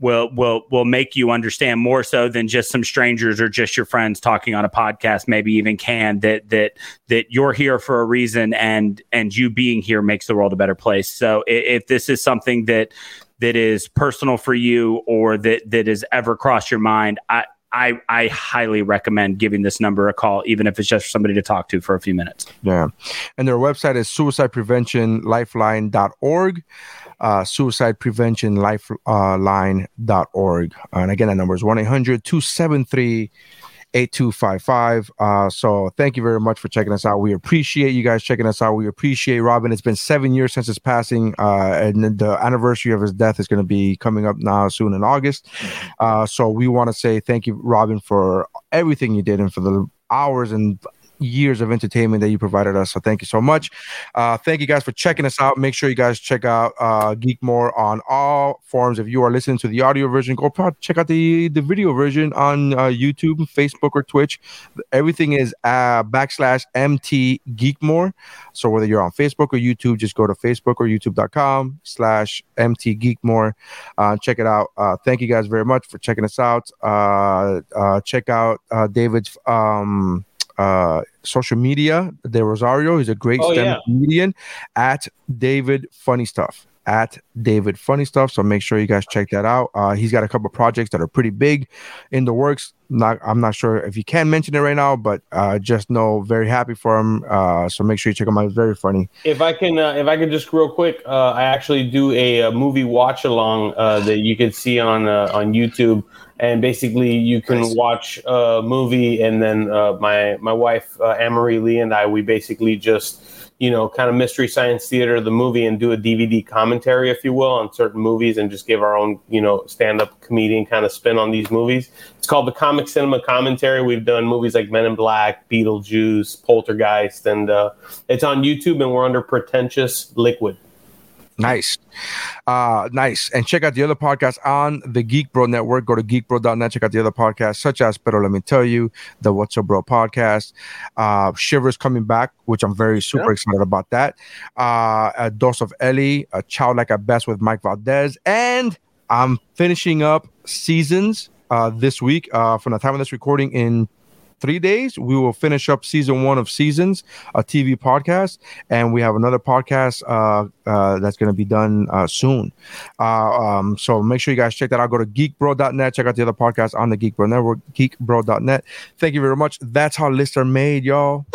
will will will make you understand more so than just some strangers or just your friends talking on a podcast maybe even can that that that you're here for a reason and and you being here makes the world a better place. So i- if this is something that that is personal for you or that that has ever crossed your mind i I I highly recommend giving this number a call, even if it's just somebody to talk to for a few minutes. Yeah. And their website is suicidepreventionlifeline.org. Uh, suicide prevention lifeline.org. and again, that number is 1 800 273 8255. Uh, so thank you very much for checking us out. We appreciate you guys checking us out. We appreciate Robin. It's been seven years since his passing, uh, and the anniversary of his death is going to be coming up now soon in August. Uh, so we want to say thank you, Robin, for everything you did and for the hours and years of entertainment that you provided us. So thank you so much. Uh, thank you guys for checking us out. Make sure you guys check out uh, Geekmore on all forms. If you are listening to the audio version, go check out the the video version on uh, YouTube, Facebook, or Twitch. Everything is uh, backslash MT Geekmore. So whether you're on Facebook or YouTube, just go to Facebook or YouTube.com slash MT Geekmore. Uh, check it out. Uh, thank you guys very much for checking us out. Uh, uh, check out uh, David's um, uh, social media, Del Rosario. He's a great Oh, stand yeah. comedian at David Funny Stuff. At David Funny Stuff. So make sure you guys check that out. Uh, he's got a couple projects that are pretty big in the works. Not, I'm not sure if you can mention it right now, but uh, just know very happy for him. Uh, so make sure you check him out. He's very funny. If I can, uh, if I can just real quick, uh, I actually do a, uh movie watch along uh, that you can see on uh, on YouTube, and basically you can watch a movie, and then uh, my my wife uh, Lee and I, we basically just you know kind of mystery science theater the movie and do a DVD commentary, if you will, on certain movies, and just give our own you know stand up comedian kind of spin on these movies. It's called the Comic Cinema Commentary. We've done movies like Men in Black, Beetlejuice, Poltergeist, and uh, it's on YouTube, and we're under Pretentious Liquid. Nice. Uh, nice. And check out the other podcasts on the Geek Bro Network. Go to geekbro.net. Check out the other podcasts, such as Pero Let Me Tell You, the What's Up Bro podcast, uh, Shivers coming back, which I'm very super excited about that. Uh, a Dose of Ellie, a Child Like a Best with Mike Valdez. And I'm finishing up seasons uh, this week. Uh, from the time of this recording in three days. We will finish up season one of seasons a tv podcast and we have another podcast uh, uh, that's going to be done uh, soon. Uh, um, so make sure you guys check that out. Go to geekbro.net check out the other podcast on the geekbro network geekbro.net thank you very much. That's how lists are made y'all